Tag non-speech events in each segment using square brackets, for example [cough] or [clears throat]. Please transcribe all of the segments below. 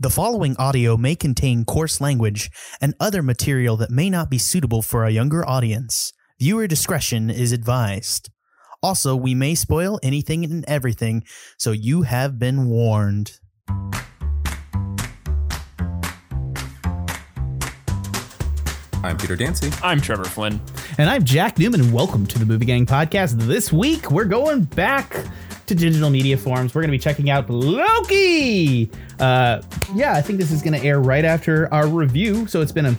The following audio may contain coarse language and other material that may not be suitable for a younger audience. Viewer discretion is advised. Also, we may spoil anything and everything, so you have been warned. I'm Peter Dancy. I'm Trevor Flynn. And I'm Jack Newman, and welcome to the Movie Gang Podcast. This week, we're going back to digital media forms. We're going to be checking out Loki. Uh, yeah, I think this is going to air right after our review. So it's been a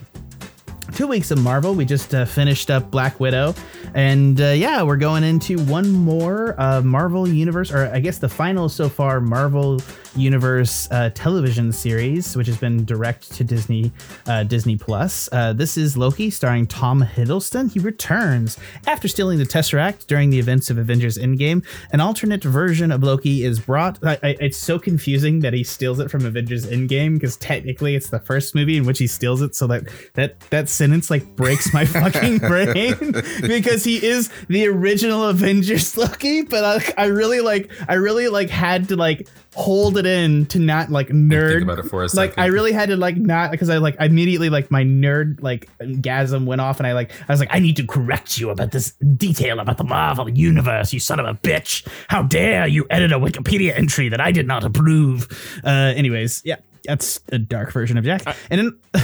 two weeks of Marvel. We just uh, finished up Black Widow, and uh, yeah, we're going into one more uh, Marvel Universe, or I guess the final so far Marvel Universe uh, television series, which has been direct to Disney uh, Disney Plus. Uh, this is Loki, starring Tom Hiddleston. He returns after stealing the Tesseract during the events of Avengers Endgame. An alternate version of Loki is brought. I, I, it's so confusing that he steals it from Avengers Endgame because technically it's the first movie in which he steals it. So that that that sentence like breaks my [laughs] fucking brain because he is the original Avengers [laughs] Loki. But I, I really like I really like had to like hold it in to not like nerd Think about it for a like. I really had to like not because I like immediately like my nerd like gasm went off and I like I was like I need to correct you about this detail about the Marvel universe you son of a bitch. How dare you edit a Wikipedia entry that I did not approve. Uh anyways yeah that's a dark version of Jack. And then [laughs]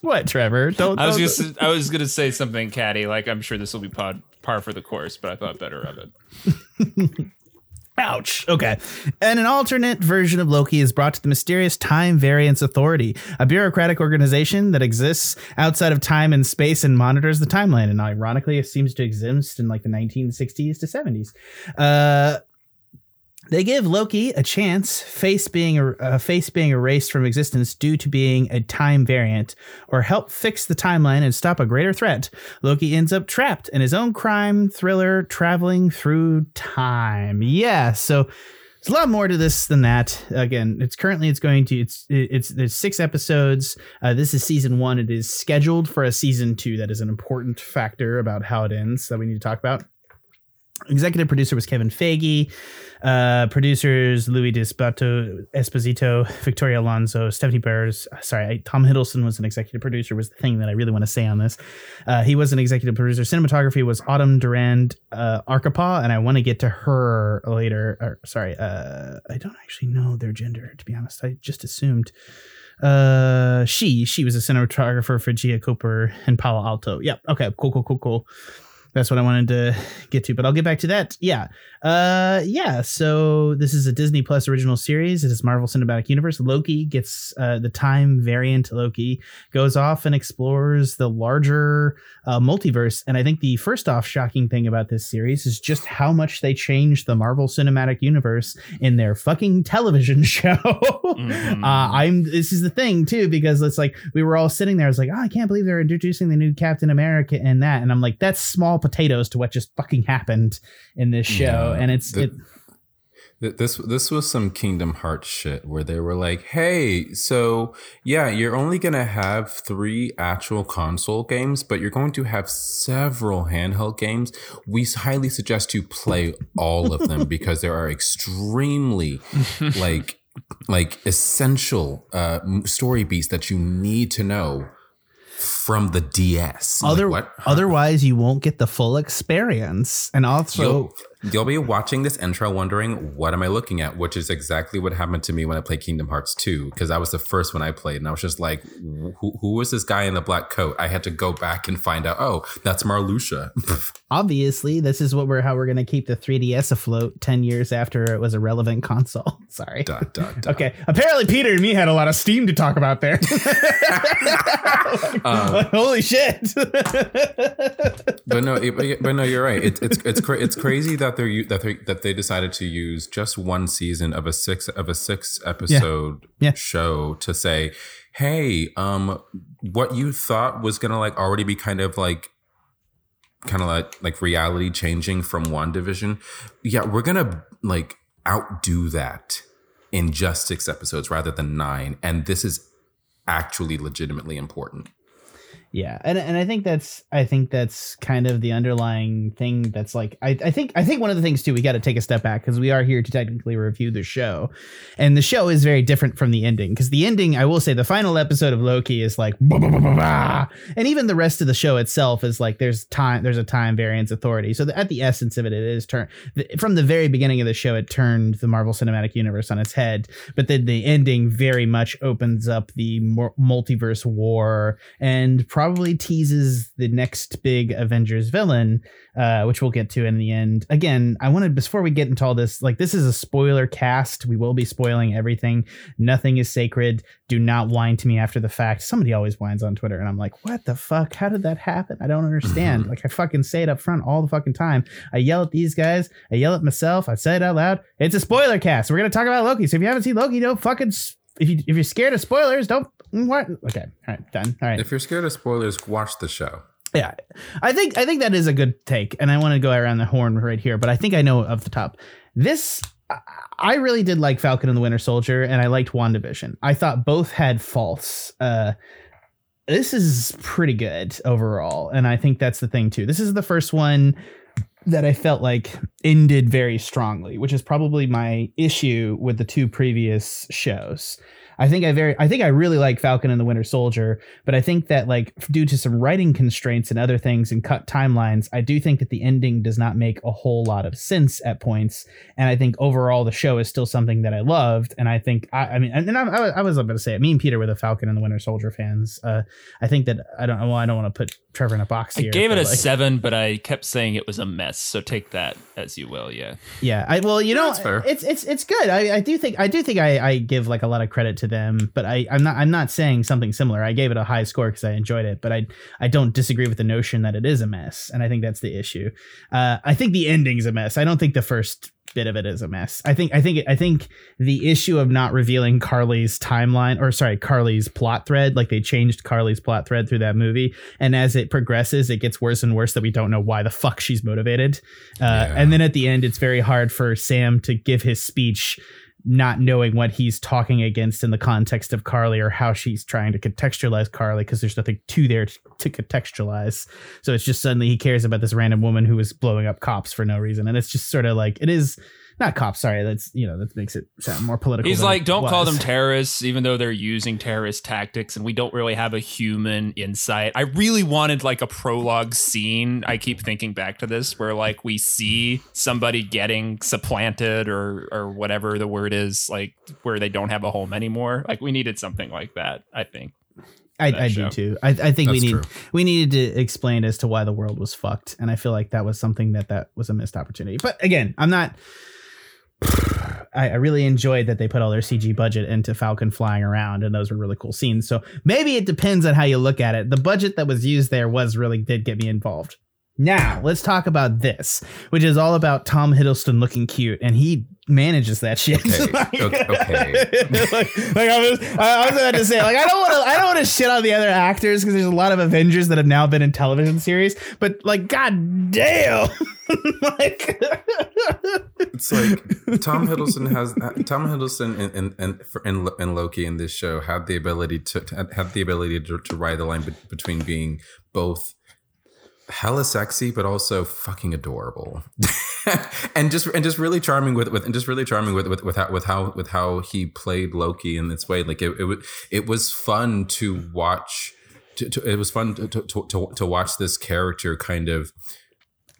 what Trevor? Don't, I was don't- just I was gonna say something catty, like I'm sure this will be pod, par for the course, but I thought better of it. [laughs] Ouch. Okay. And an alternate version of Loki is brought to the mysterious Time Variance Authority, a bureaucratic organization that exists outside of time and space and monitors the timeline. And ironically, it seems to exist in like the 1960s to 70s. Uh, they give Loki a chance, face being a uh, face being erased from existence due to being a time variant, or help fix the timeline and stop a greater threat. Loki ends up trapped in his own crime thriller, traveling through time. Yeah, so there's a lot more to this than that. Again, it's currently it's going to it's it's there's six episodes. Uh, this is season one. It is scheduled for a season two. That is an important factor about how it ends that we need to talk about. Executive producer was Kevin Feige. Uh, producers Louis Despato, Esposito, Victoria Alonso, Stephanie Bears. Sorry, I, Tom Hiddleston was an executive producer. Was the thing that I really want to say on this. Uh, he was an executive producer. Cinematography was Autumn Durald uh, and I want to get to her later. Or, sorry, uh, I don't actually know their gender to be honest. I just assumed uh she she was a cinematographer for Gia Coppola and Palo Alto. Yep. Okay. Cool. Cool. Cool. Cool. That's what I wanted to get to, but I'll get back to that. Yeah. Uh yeah, so this is a Disney Plus original series. It is Marvel Cinematic Universe. Loki gets uh the time variant Loki goes off and explores the larger uh, multiverse. And I think the first off shocking thing about this series is just how much they changed the Marvel Cinematic Universe in their fucking television [laughs] show. Mhm. Uh, I'm. This is the thing too because it's like we were all sitting there. It's like, oh, I can't believe they're introducing the new Captain America and that, and I'm like, that's small potatoes to what just fucking happened in this show. Yeah, and it's the- it, This this was some Kingdom Hearts shit where they were like, "Hey, so yeah, you're only gonna have three actual console games, but you're going to have several handheld games. We highly suggest you play all of them [laughs] because there are extremely like like essential uh, story beats that you need to know from the DS. I'm like, other what? otherwise you won't get the full experience. And also, You'll, you'll be watching this intro wondering, what am I looking at? Which is exactly what happened to me when I played Kingdom Hearts 2, because that was the first one I played. And I was just like, who, who was this guy in the black coat? I had to go back and find out, oh, that's Marluxia. [laughs] obviously, this is what we're how we're gonna keep the 3DS afloat ten years after it was a relevant [laughs] console. [laughs] Sorry. dot, dot, dot. Okay. Apparently, Peter and me had a lot of steam to talk about there. Um, Holy shit! but no, but, but no, you're right. It, it's it's cra- it's crazy that they're that they that they decided to use just one season of a six of a six episode Yeah. show to say, hey, um, what you thought was gonna like already be kind of like kind of like like reality changing from one division. Yeah, we're gonna like outdo that in just six episodes rather than nine, and this is actually legitimately important. Yeah, and and I think that's I think that's kind of the underlying thing that's like I, I think I think one of the things too we got to take a step back because we are here to technically review the show, and the show is very different from the ending because the ending I will say the final episode of Loki is like bah, bah, bah, and even the rest of the show itself is like there's time there's a time variance authority. So the, at the essence of it it is turned from the very beginning of the show it turned the Marvel Cinematic Universe on its head. But then the ending very much opens up the multiverse war and probably teases the next big Avengers villain, uh, which we'll get to in the end. Again, I wanted before we get into all this, like this is a spoiler cast. We will be spoiling everything. Nothing is sacred. Do not whine to me after the fact. Somebody always whines on Twitter, and I'm like, what the fuck? How did that happen? I don't understand. like I fucking say it up front all the fucking time. I yell at these guys. I yell at myself. I say it out loud. It's a spoiler cast. We're gonna talk about Loki. So if you haven't seen Loki, don't fucking. s- If you if you're scared of spoilers, don't. What? Okay. All right. Done. All right. If you're scared of spoilers, watch the show. Yeah, I think I think that is a good take, and I want to go around the horn right here. But I think I know off the top. This I- I really did like Falcon and the Winter Soldier, and I liked WandaVision. I thought both had faults. Uh, this is pretty good overall, and I think that's the thing too. This is the first one that I felt like ended very strongly, which is probably my issue with the two previous shows. I think I very I think I really like Falcon and the Winter Soldier, but I think that like due to some writing constraints and other things and cut timelines, I do think that the ending does not make a whole lot of sense at points. And I think overall the show is still something that I loved. And I think I, I mean, and, I, I was about to say it. Me and Peter were the Falcon and the Winter Soldier fans. Uh, I think that I don't. Well, I don't want to put Trevor in a box I gave it a like, seven, but I kept saying it was a mess. So take that as you will. Yeah. Yeah, I well, you know, fair. it's it's it's good. I, I do think I do think I, I give like a lot of credit to them, but I I'm not I'm not saying something similar. I gave it a high score because I enjoyed it, but I I don't disagree with the notion that it is a mess, and I think that's the issue. Uh, I think the ending's a mess. I don't think the first bit of it is a mess. I think I think I think the issue of not revealing Carly's timeline or sorry Carly's plot thread, like they changed Carly's plot thread through that movie, and as it progresses, it gets worse and worse that we don't know why the fuck she's motivated. Uh, Yeah. And then at the end, it's very hard for Sam to give his speech, not knowing what he's talking against in the context of Carly or how she's trying to contextualize Carly because there's nothing to there to, contextualize. So it's just suddenly he cares about this random woman who is blowing up cops for no reason, and it's just sort of like it is not cops. Sorry, that's you know that makes it sound more political. He's like, don't call them [laughs] terrorists, even though they're using terrorist tactics, and we don't really have a human insight. I really wanted like a prologue scene. I keep thinking back to this, where like we see somebody getting supplanted or or whatever the word is, like where they don't have a home anymore. Like we needed something like that. I think. I, I do too. I, I think we need true. we needed to explain as to why the world was fucked, and I feel like that was something that that was a missed opportunity. But again, I'm not. I, I really enjoyed that they put all their CG budget into Falcon flying around, and those were really cool scenes. So maybe it depends on how you look at it. The budget that was used there was really did get me involved. Now let's talk about this, which is all about Tom Hiddleston looking cute, and he manages that shit. Okay, [laughs] Like- [laughs] okay, like, like I was, I was about to say, like I don't want to, I don't want to shit on the other actors because there's a lot of Avengers that have now been in television series, but like, god damn, [laughs] like, It's like Tom Hiddleston has Tom Hiddleston and and and, and, and Loki in this show had the ability to, to have the ability to, to ride the line be- between being both hella sexy but also fucking adorable. [laughs] And just and just really charming with with and just really charming with with with how with how, with how he played Loki in this way. Like it it, it was fun to watch to, to, it was fun to, to, to, to watch this character kind of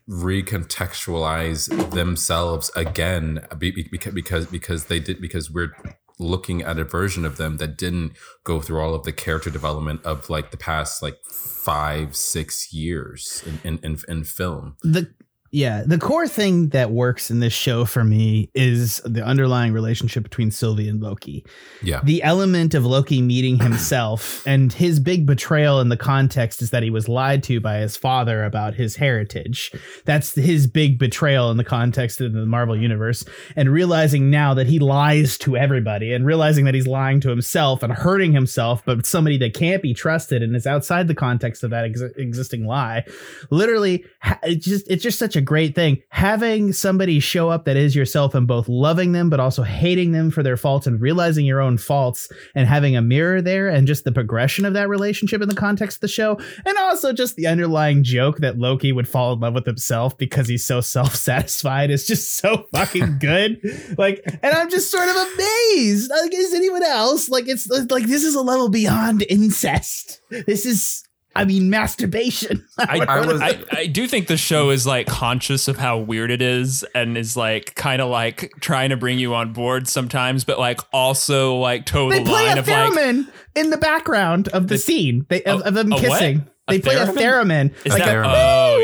recontextualize themselves again be- be- because because because they did because we're looking at a version of them that didn't go through all of the character development of like the past like five six years in in, in, in film. The yeah, the core thing that works in this show for me is the underlying relationship between Sylvie and Loki. yeah the element of Loki meeting [clears throat] himself and his big betrayal in the context is that he was lied to by his father about his heritage. That's his big betrayal in the context of the Marvel universe. And realizing now that he lies to everybody and realizing that he's lying to himself and hurting himself, but somebody that can't be trusted and is outside the context of that ex- existing lie, literally, it's just it's just such a a great thing. Having somebody show up that is yourself and both loving them, but also hating them for their faults and realizing your own faults and having a mirror there and just the progression of that relationship in the context of the show. And also just the underlying joke that Loki would fall in love with himself because he's so self satisfied is just so [laughs] fucking good. like, and I'm just sort of amazed. Like, is anyone else? Like, it's like this is a level beyond incest. This is I mean, masturbation. [laughs] I, I was- I, I do think the show is like conscious of how weird it is and is like kind of like trying to bring you on board sometimes, but like also like toe they the play line a of like theremin in the background of the scene they, of, of them a what? kissing. A They play a theremin. is like that a- oh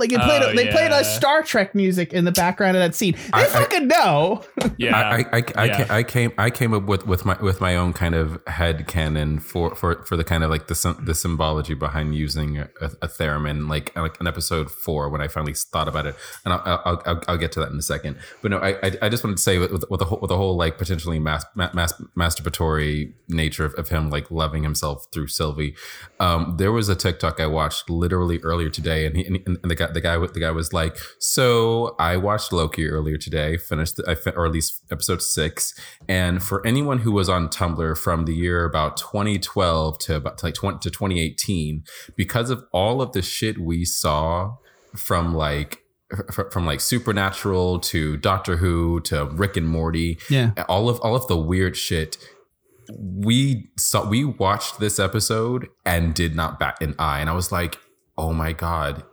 Like they played, Oh, a, they played a Star Trek music in the background of that scene. They I- I- fucking know. yeah [laughs] yeah I, I, I, I, Yeah. ca- I came I came up with, with my with my own kind of head canon for, for, for the kind of like the the symbology behind using a, a theremin like like in episode four when I finally thought about it and I'll I'll, I'll, I'll get to that in a second but no I I, I just wanted to say with, with, with the whole with the whole like potentially mass, ma- mas- masturbatory nature of, of him like loving himself through Sylvie um there was a TikTok I watched literally earlier today and he and, and the guy the guy the guy was like so I watched Loki earlier today finished the, I fin- or at least episode six and for anyone who was on Tumblr from the year about 2012 to about like 20 to 2018 because of all of the shit we saw from like fr- from like supernatural to doctor who to rick and morty Yeah. all of all of the weird shit we saw we watched this episode and did not bat an eye and i was like oh my god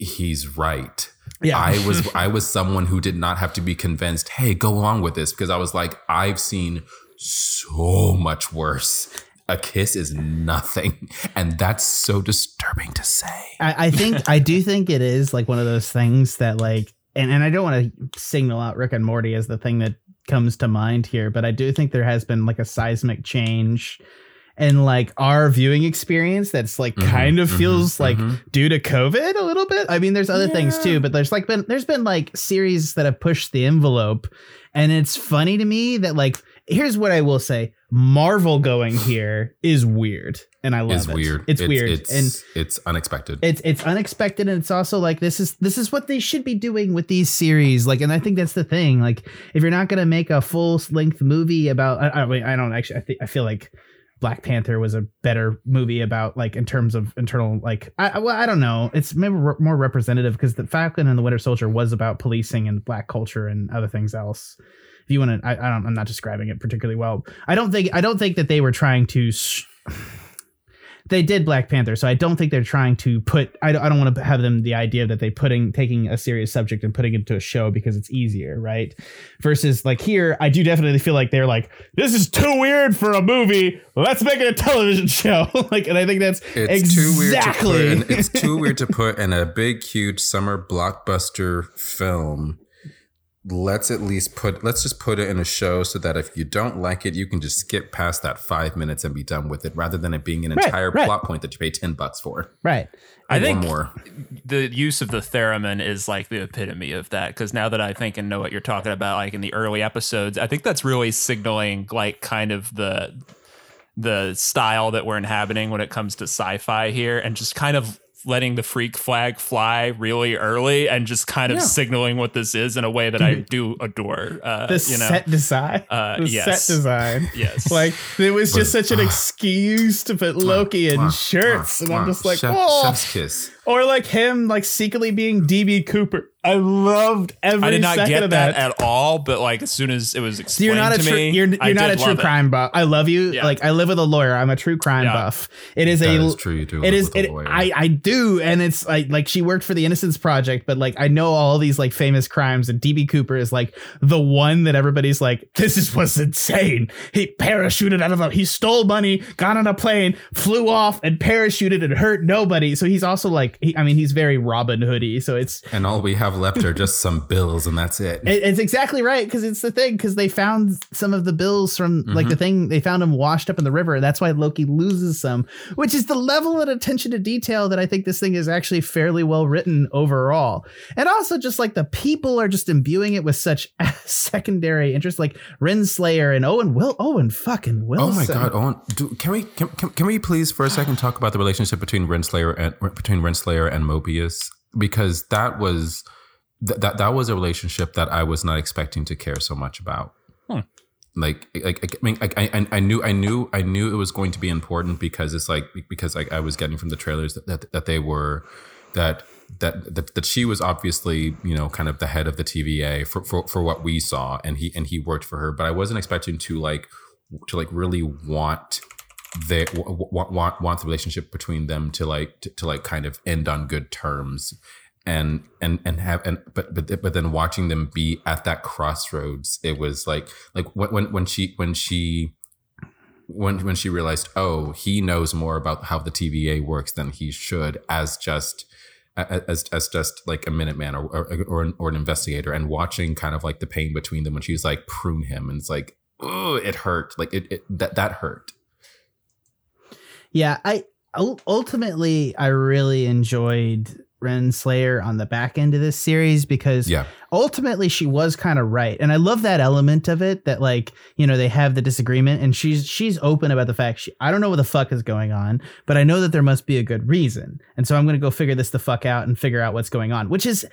he's right Yeah. I was [laughs] I was someone who did not have to be convinced, hey, go along with this because I was like, I've seen so much worse. A kiss is nothing. [laughs] And that's so disturbing to say. I, I think I do think it is like one of those things that like and, and I don't want to signal out Rick and Morty as the thing that comes to mind here, but I do think there has been like a seismic change in like our viewing experience that's like Mhm, kind of mhm, feels like mhm. due to COVID a little bit. I mean, there's other things too, but there's like been there's been like series that have pushed the envelope, and it's funny to me that like here's what I will say: Marvel going [sighs] here is weird, and I love It's it. weird. It's, weird, It's, and it's unexpected. it's it's unexpected and it's also like this is this is what they should be doing with these series like and i think that's the thing like if you're not going to make a full length movie about i, I, mean, I don't actually I, think I feel like black panther was a better movie about like in terms of internal like i well, i don't know. It's maybe re- more representative because the falcon and the winter soldier was about policing and black culture and other things else. If you want to I, I don't i'm not describing it particularly well. I don't think i don't think that they were trying to sh- they did Black Panther, so I don't think they're trying to put. I don't, I don't want to have them the idea that they putting taking a serious subject and putting it into a show because it's easier, right? Versus like here, I do definitely feel like they're like, this is too weird for a movie. Let's make it a television [laughs] show. [laughs] like, and I think that's It's too weird to exactly. put in, it's too weird to put in a big huge summer blockbuster film. Let's at least put let's just put it in a show so that if you don't like it, you can just skip past that five minutes and be done with it, rather than it being an Right, entire right. plot point that you pay ten bucks for. right. I Or think more. the use of the theremin is like the epitome of that because now that I think and know what you're talking about, like in the early episodes, I think that's really signaling like kind of the the style that we're inhabiting when it comes to sci-fi here, and just kind of letting the freak flag fly really early and just kind of Yeah. signaling what this is in a way that I do adore. Uh, The you know, set design. Uh, the yes. set design. [laughs] yes, Like it was just But- such an excuse to put Loki in Mwah, shirts, mwah, and I'm just like, Chef- oh, chef's kiss. Or like him like secretly being DB Cooper. I loved every I did not second get that. that. at all, but like as soon as it was explained you're not a to true, me, you're, you're not a true love it. crime buff. I love you. Yeah. Like I live with a lawyer. I'm a true crime Yeah. buff. It is That a is true. You do. it live is with a it. I I do and it's like like she worked for the Innocence Project but like I know all these like famous crimes and DB Cooper is like the one that everybody's like this is what's insane he parachuted out of a he stole money got on a plane flew off and parachuted and hurt nobody so he's also like he, I mean he's very Robin Hoodie so it's and all we have left are just some bills, and that's it. it, it's exactly right because it's the thing because they found some of the bills from like the mm-hmm. thing they found them washed up in the river and that's why Loki loses some, which is the level of attention to detail that I think this thing is actually fairly well written overall, and also just like the people are just imbuing it with such [laughs] secondary interest, like Renslayer and Owen Will Owen fucking Wilson. Oh my god! Owen, do, can we can, can, can we please for a second talk about the relationship between Renslayer and between Renslayer and Mobius? because that was th- that that was a relationship that I was not expecting to care so much about. Hmm. Like, like I mean, I, I, I knew, I knew, I knew it was going to be important because it's like because like I was getting from the trailers that that, that they were that that, that that she was obviously you know kind of the head of the TVA for, for for what we saw and he and he worked for her but I wasn't expecting to like to like really want they want, want want the relationship between them to like to, to like kind of end on good terms. And and and have and but but but then watching them be at that crossroads it was like like when when she when she when when she realized oh he knows more about how the TVA works than he should as just as as just like a Minuteman or or, or, an, or an investigator and watching kind of like the pain between them when she's like prune him and it's like oh it hurt. Like it, it that that hurt yeah i ultimately i really enjoyed Renslayer on the back end of this series because yeah. ultimately she was kind of right. And I love that element of it that like, you know, they have the disagreement and she's she's open about the fact she I don't know what the fuck is going on, but I know that there must be a good reason. And so I'm going to go figure this the fuck out and figure out what's going on, which is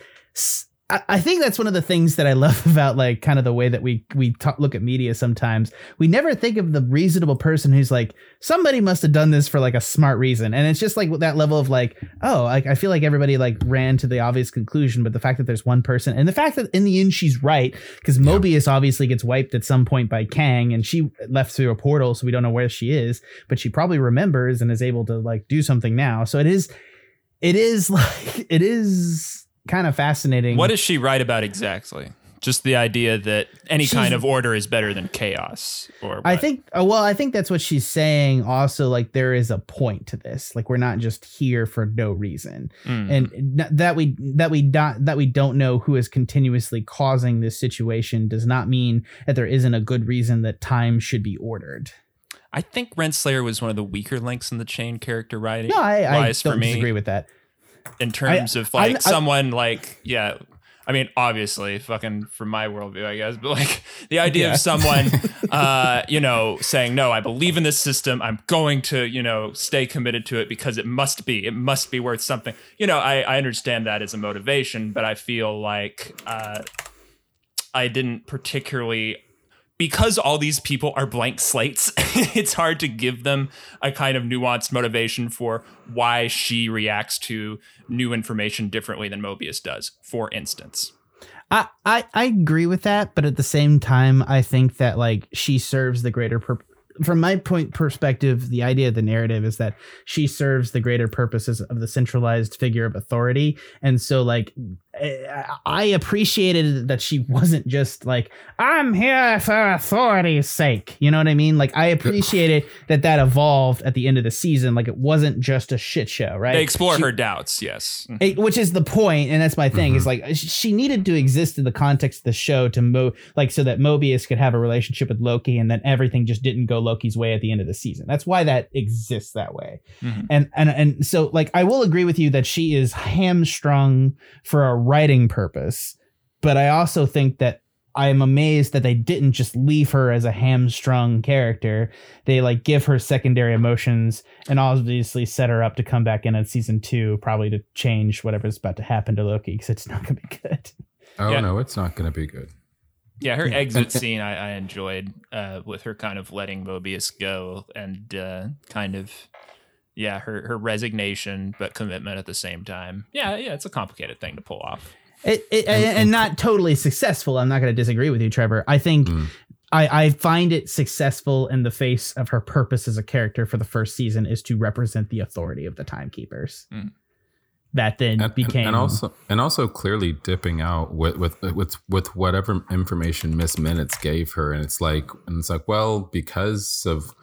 I think that's one of the things that I love [laughs] about like kind of the way that we we talk, look at media sometimes. We never think of the reasonable person who's like somebody must have done this for like a smart reason, and it's just like that level of like oh like I feel like everybody like ran to the obvious conclusion, but the fact that there's one person and the fact that in the end she's right because Mobius yeah. obviously gets wiped at some point by Kang and she left through a portal, so we don't know where she is, but she probably remembers and is able to like do something now. So it is, it is [laughs] like it is kind of fascinating. What does she write about exactly? Just the idea that any she's, kind of order is better than chaos, or what? I think. Uh, well, I think that's what she's saying. Also, like there is a point to this. Like we're not just here for no reason, mm. and that we that we not that we don't know who is continuously causing this situation does not mean that there isn't a good reason that time should be ordered. I think Renslayer was one of the weaker links in the chain character writing. No, I, I don't disagree with that in terms I, of like I, I, someone like yeah I mean, obviously, fucking from my worldview, I guess, but like [laughs] the idea yeah. of someone, [laughs] uh, you know, saying, no, I believe in this system. I'm going to, you know, stay committed to it because it must be, it must be worth something. You know, I, I understand that as a motivation, but I feel like uh, I didn't particularly because all these people are blank slates, [laughs] it's hard to give them a kind of nuanced motivation for why she reacts to new information differently than Mobius does, for instance. I, I, I agree with that, but at the same time, I think that like she serves the greater purpose from my point perspective, the idea of the narrative is that she serves the greater purposes of the centralized figure of authority. And so like I appreciated that she wasn't just like I'm here for authority's sake. You know what I mean? Like I appreciated that that evolved at the end of the season. Like it wasn't just a shit show, right? They explore she, her doubts, yes. It, which is the point, and that's my thing. Mm-hmm. Is like she needed to exist in the context of the show to mo like so that Mobius could have a relationship with Loki, and then everything just didn't go Loki's way at the end of the season. That's why that exists that way. Mm-hmm. And and and so like I will agree with you that she is hamstrung for a writing purpose. But I also think that I'm amazed that they didn't just leave her as a hamstrung character. They like give her secondary emotions and obviously set her up to come back in in season two, probably to change whatever's about to happen to Loki because it's not going to be good. Oh yeah. no, it's not going to be good. Yeah, her exit scene I, I enjoyed uh, with her kind of letting Mobius go and uh, kind of yeah, her her resignation but commitment at the same time. Yeah, yeah, it's a complicated thing to pull off. It, it, and not totally successful. I'm not going to disagree with you, Trevor. I think mm. I, I find it successful in the face of her purpose as a character for the first season is to represent the authority of the timekeepers. Mm. That then and, became and also and also clearly dipping out with with with with whatever information Miss Minutes gave her, and it's like and it's like well because of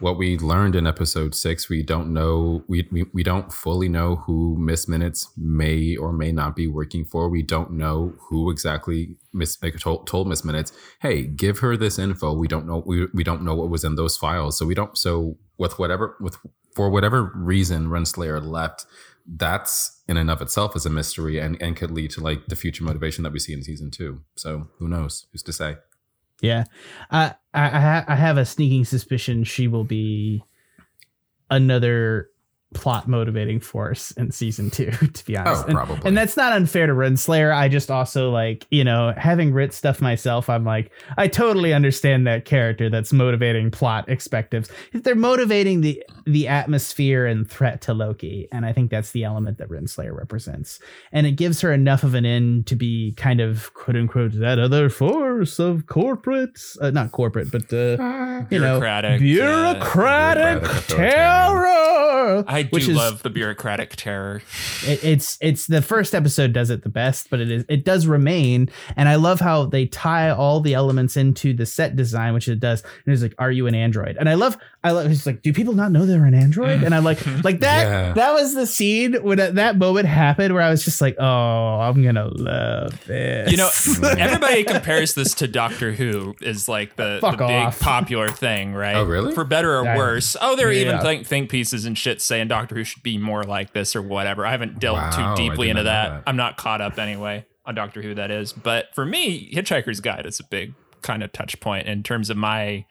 what we learned in episode six, we don't know, we, we, we don't fully know who Miss Minutes may or may not be working for. We don't know who exactly Miss told, told Miss Minutes, hey, give her this info. We don't know, we, we don't know what was in those files. So we don't, so with whatever, with, for whatever reason Renslayer left, that's in and of itself is a mystery and, and could lead to like the future motivation that we see in season two. So who knows? Who's to say? Yeah, I I, I have a sneaking suspicion she will be another plot motivating force in season two, [laughs] to be honest. Oh, And- probably. And, that's not unfair to Renslayer. I just also like, you know, having writ stuff myself, I'm like, I totally understand that character that's motivating plot expectives. They're motivating the the atmosphere and threat to Loki. And I think that's the element that Renslayer represents. And it gives her enough of an end to be kind of quote unquote that other force of corporate, uh, not corporate, but uh, you know, Bureaucratic, bureaucratic bureaucratic terror. I do which is- love the bureaucratic terror. it, it's it's the first episode does it the best, but it is it does remain, and I love how they tie all the elements into the set design, which it does. And it's like, are you an android? And I love I love it's like, do people not know they're an android? And I'm like, [laughs] like that Yeah. that was the scene when that, that moment happened where I was just like, oh, I'm gonna love this. You know, [laughs] everybody compares this to Doctor Who is like the, the big [laughs] popular thing, right? Oh, really? For better or Yeah. worse. Oh, there are even think, think pieces and shit saying Doctor Who should be more like this or whatever. I haven't delved Wow, too deeply into that. that. I'm not caught up anyway on Doctor Who, that is. But for me, Hitchhiker's Guide is a big kind of touch point in terms of my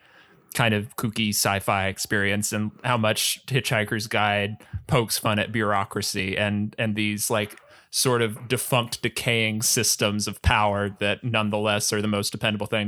kind of kooky sci-fi experience and how much Hitchhiker's Guide pokes fun at bureaucracy and and these like sort of defunct decaying systems of power that nonetheless are the most dependable thing.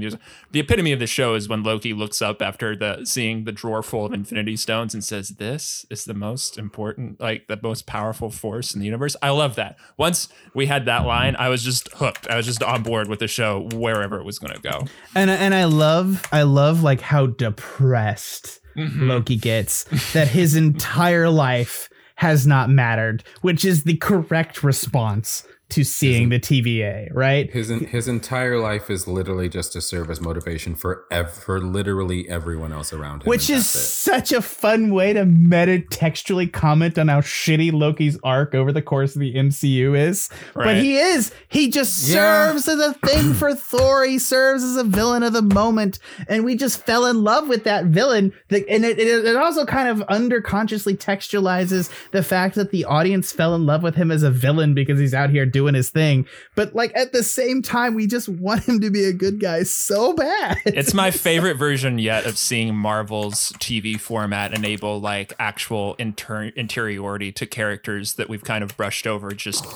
The epitome of the show is when Loki looks up after the seeing the drawer full of infinity stones and says, This is the most important, like the most powerful force in the universe. I love that. Once we had that line, I was just hooked. I was just on board with the show wherever it was gonna go. and and I love I love like how depressed Mm-hmm. Loki gets that his entire life has not mattered, which is the correct response to seeing the TVA, right? His his entire life is literally just to serve as motivation for ev- for literally everyone else around him. Which is such a fun way to meta textually comment on how shitty Loki's arc over the course of the MCU is. But he is. He just Yeah. serves as a thing for [clears throat] Thor. He serves as a villain of the moment. And we just fell in love with that villain. And it, it, it also kind of underconsciously textualizes the fact that the audience fell in love with him as a villain because he's out here doing his thing. But like at the same time, we just want him to be a good guy so bad. It's my [laughs] favorite version yet of seeing Marvel's TV format enable like actual inter- interiority to characters that we've kind of brushed over just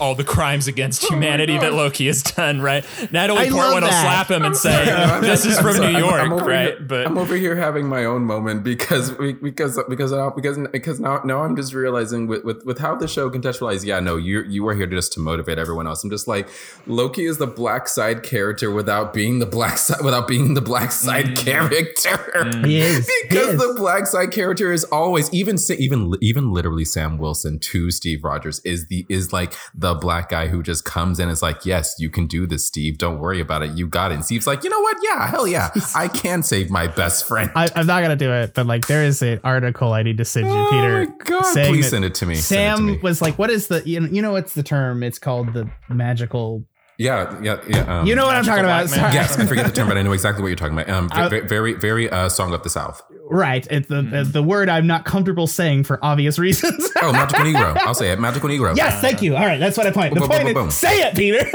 all the crimes against oh humanity that Loki has done, right? Natalie I Portman love will that. slap him and say, This is I'm from sorry, New I'm- York, I'm over right? Here, but I'm over here having my own moment because because because now because because now now I'm just realizing with, with with how the show contextualized. Yeah, no, you you are here just to motivate everyone else. I'm just like Loki is the black side character without being the black side without being the black side Mm. character. He is. [laughs] He because is. the black side character is always even even even literally Sam Wilson to Steve Rogers is the is like the black guy who just comes in and is like, yes, you can do this, Steve. Don't worry about it. You got it. And Steve's like, you know what? Yeah, hell yeah, [laughs] I can save my best friend. I, I'm not gonna do it, but like there is an article I need to send you, oh Peter. my god! Please send it to me. Send it to Sam me. was like, "What is the you know, you know what's the term? It's called the magical." Yeah, yeah, yeah. Um, You know what I'm talking about? Sorry. Yes, I forget the term, but I know exactly what you're talking about. Um, [laughs] I- ve- very, very, uh, song of the South. Right. It's the, the the word I'm not comfortable saying for obvious [laughs] reasons. Oh, Magical Negro. I'll say it. Magical Negro. yes, thank you. All right, that's what I point. The Boom, boom, point boom, is, say it, Peter. [laughs]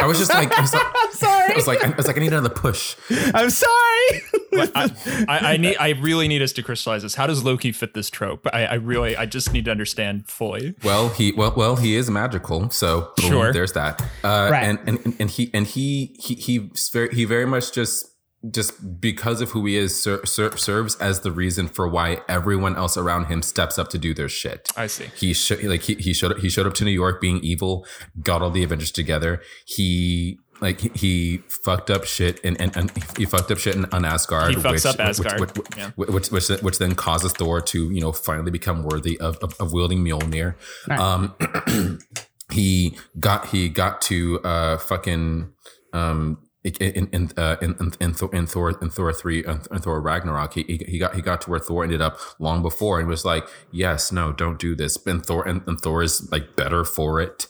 I was just like, I was like, [laughs] I'm sorry. I was like, I was like, I need another push. I'm sorry. I, I, I need I really need us to crystallize this. How does Loki fit this trope? I, I really I just need to understand fully. Well, he well well he is magical, so boom, Sure. there's that. Uh, Right. and, and and he and he he he very he very much just just because of who he is ser- ser- serves as the reason for why everyone else around him steps up to do their shit. I see. He sh- like he, he showed up, he showed up to New York being evil, got all the Avengers together. He like he, he fucked up shit and, and, and he fucked up shit in, on Asgard. He fucks up which, Asgard. Which, which, Yeah. which, which, which then causes Thor to you know finally become worthy of, of, of wielding Mjolnir. Right. Um, [clears throat] he got he got to uh fucking um in in uh, in in, in, Thor, in Thor in Thor three and Thor Ragnarok he, he he got he got to where Thor ended up long before and was like yes no don't do this and Thor and, and Thor is like better for it.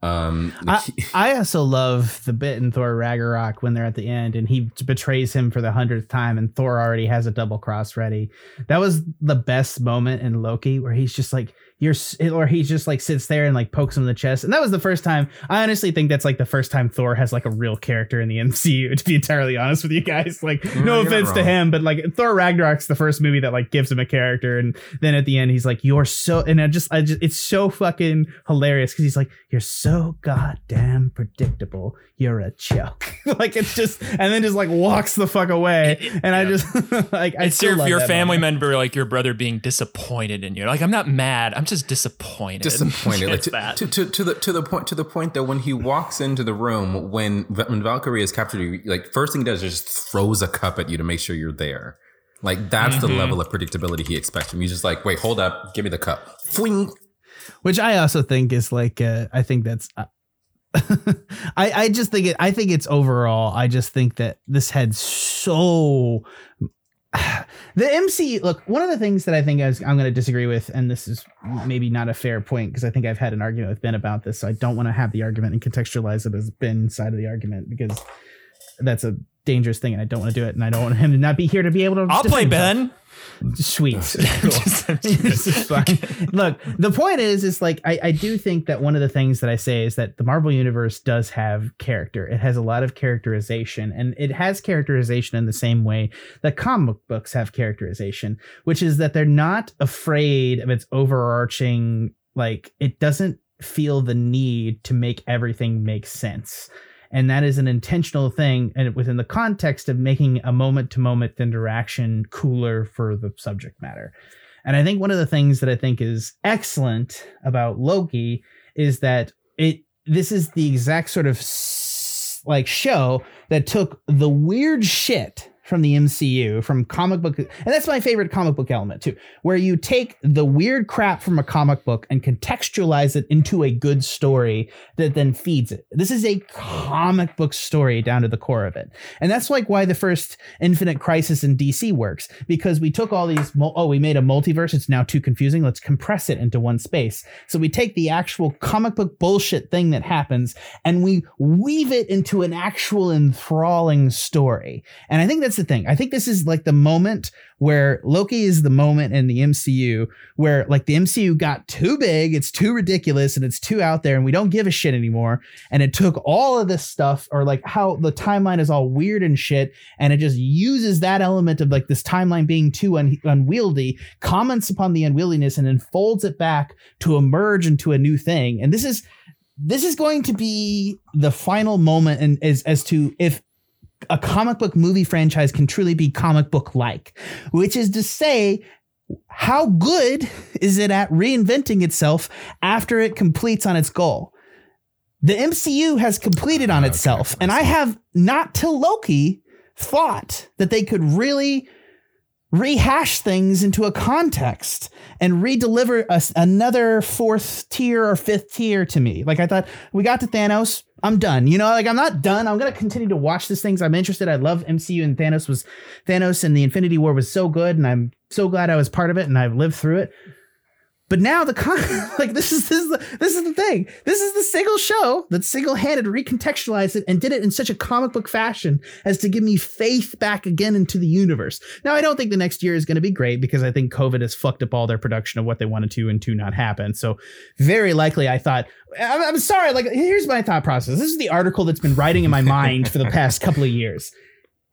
Um, I, he- [laughs] I also love the bit in Thor Ragnarok when they're at the end and he betrays him for the hundredth time and Thor already has a double cross ready. That was the best moment in Loki where he's just like you're or he just like sits there and like pokes him in the chest. And that was the first time i honestly think that's like the first time thor has like a real character in the [laughs] mcu to be entirely honest with you guys. Like No, no offense to him but like thor ragnarok's the first movie that like gives him a character. And then at the end he's like you're so and i just i just it's so fucking hilarious because he's like you're so goddamn predictable you're a joke [laughs] like it's just and then just like walks the fuck away and i just [laughs] like i It's still your, love your family moment. member, like your brother, being disappointed in you. Like I'm not mad. I'm just disappointed. disappointed [laughs] like, to, that. to, to, to the to the point to the point that when he walks into the room when when Valkyrie is captured you like first thing he does is just throws a cup at you to make sure you're there like that's the Mhm. level of predictability he expects from you just like wait hold up give me the cup Fwing. which I also think is like uh, I think that's uh, [laughs] I I just think it I think it's overall I just think that this had so [sighs] the MC look one of the things that I think I was, I'm going to disagree with and this is maybe not a fair point because I think I've had an argument with Ben about this so I don't want to have the argument and contextualize it as Ben's side of the argument because that's a dangerous thing and I don't want to do it and I don't want him to not be here to be able to I'll play. Ben. Sweet. [laughs] [laughs] [laughs] Fine. Look, the point is, is like I, I do think that one of the things that I say is that the Marvel universe does have character. It has a lot of characterization, and it has characterization in the same way that comic books have characterization, which is that they're not afraid of its overarching. Like it doesn't feel the need to make everything make sense. And that is an intentional thing, and within the context of making a moment to moment interaction cooler for the subject matter. And I think one of the things that I think is excellent about Loki is that it this is the exact sort of like show that took the weird shit from the MCU from comic book and that's my favorite comic book element too where you take the weird crap from a comic book and contextualize it into a good story that then feeds it. This is a comic book story down to the core of it. And that's like why the first Infinite Crisis in DC works because we took all these oh we made a multiverse it's now too confusing let's compress it into one space. So we take the actual comic book bullshit thing that happens and we weave it into an actual enthralling story. And I think that's the thing. I think this is like the moment where Loki is the moment in the MCU where like the MCU got too big, it's too ridiculous and it's too out there and we don't give a shit anymore and it took all of this stuff or like how the timeline is all weird and shit and it just uses that element of like this timeline being too un- unwieldy comments upon the unwieldiness and then folds it back to emerge into a new thing and this is this is going to be the final moment and as as to if a comic book movie franchise can truly be comic book like which is to say how good [laughs] is it at reinventing itself after it completes on its goal the MCU has completed on Okay, itself, and I have not till Loki thought that they could really rehash things into a context and redeliver us another fourth tier or fifth tier to me. Like I thought, we got to Thanos. I'm done. You know, like I'm not done. I'm gonna continue to watch these things. I'm interested. I love MCU and Thanos was Thanos and the Infinity War was so good, and I'm so glad I was part of it and I've lived through it. But now the con [laughs] like this is this is the this is the thing. This is the single show that single-handed recontextualized it and did it in such a comic book fashion as to give me faith back again into the universe. Now I don't think the next year is going to be great because I think COVID has fucked up all their production of what they wanted to and to not happen. So very likely I thought I'm, I'm sorry. Like here's my thought process. This is the article that's been writing in my mind for the past couple of years.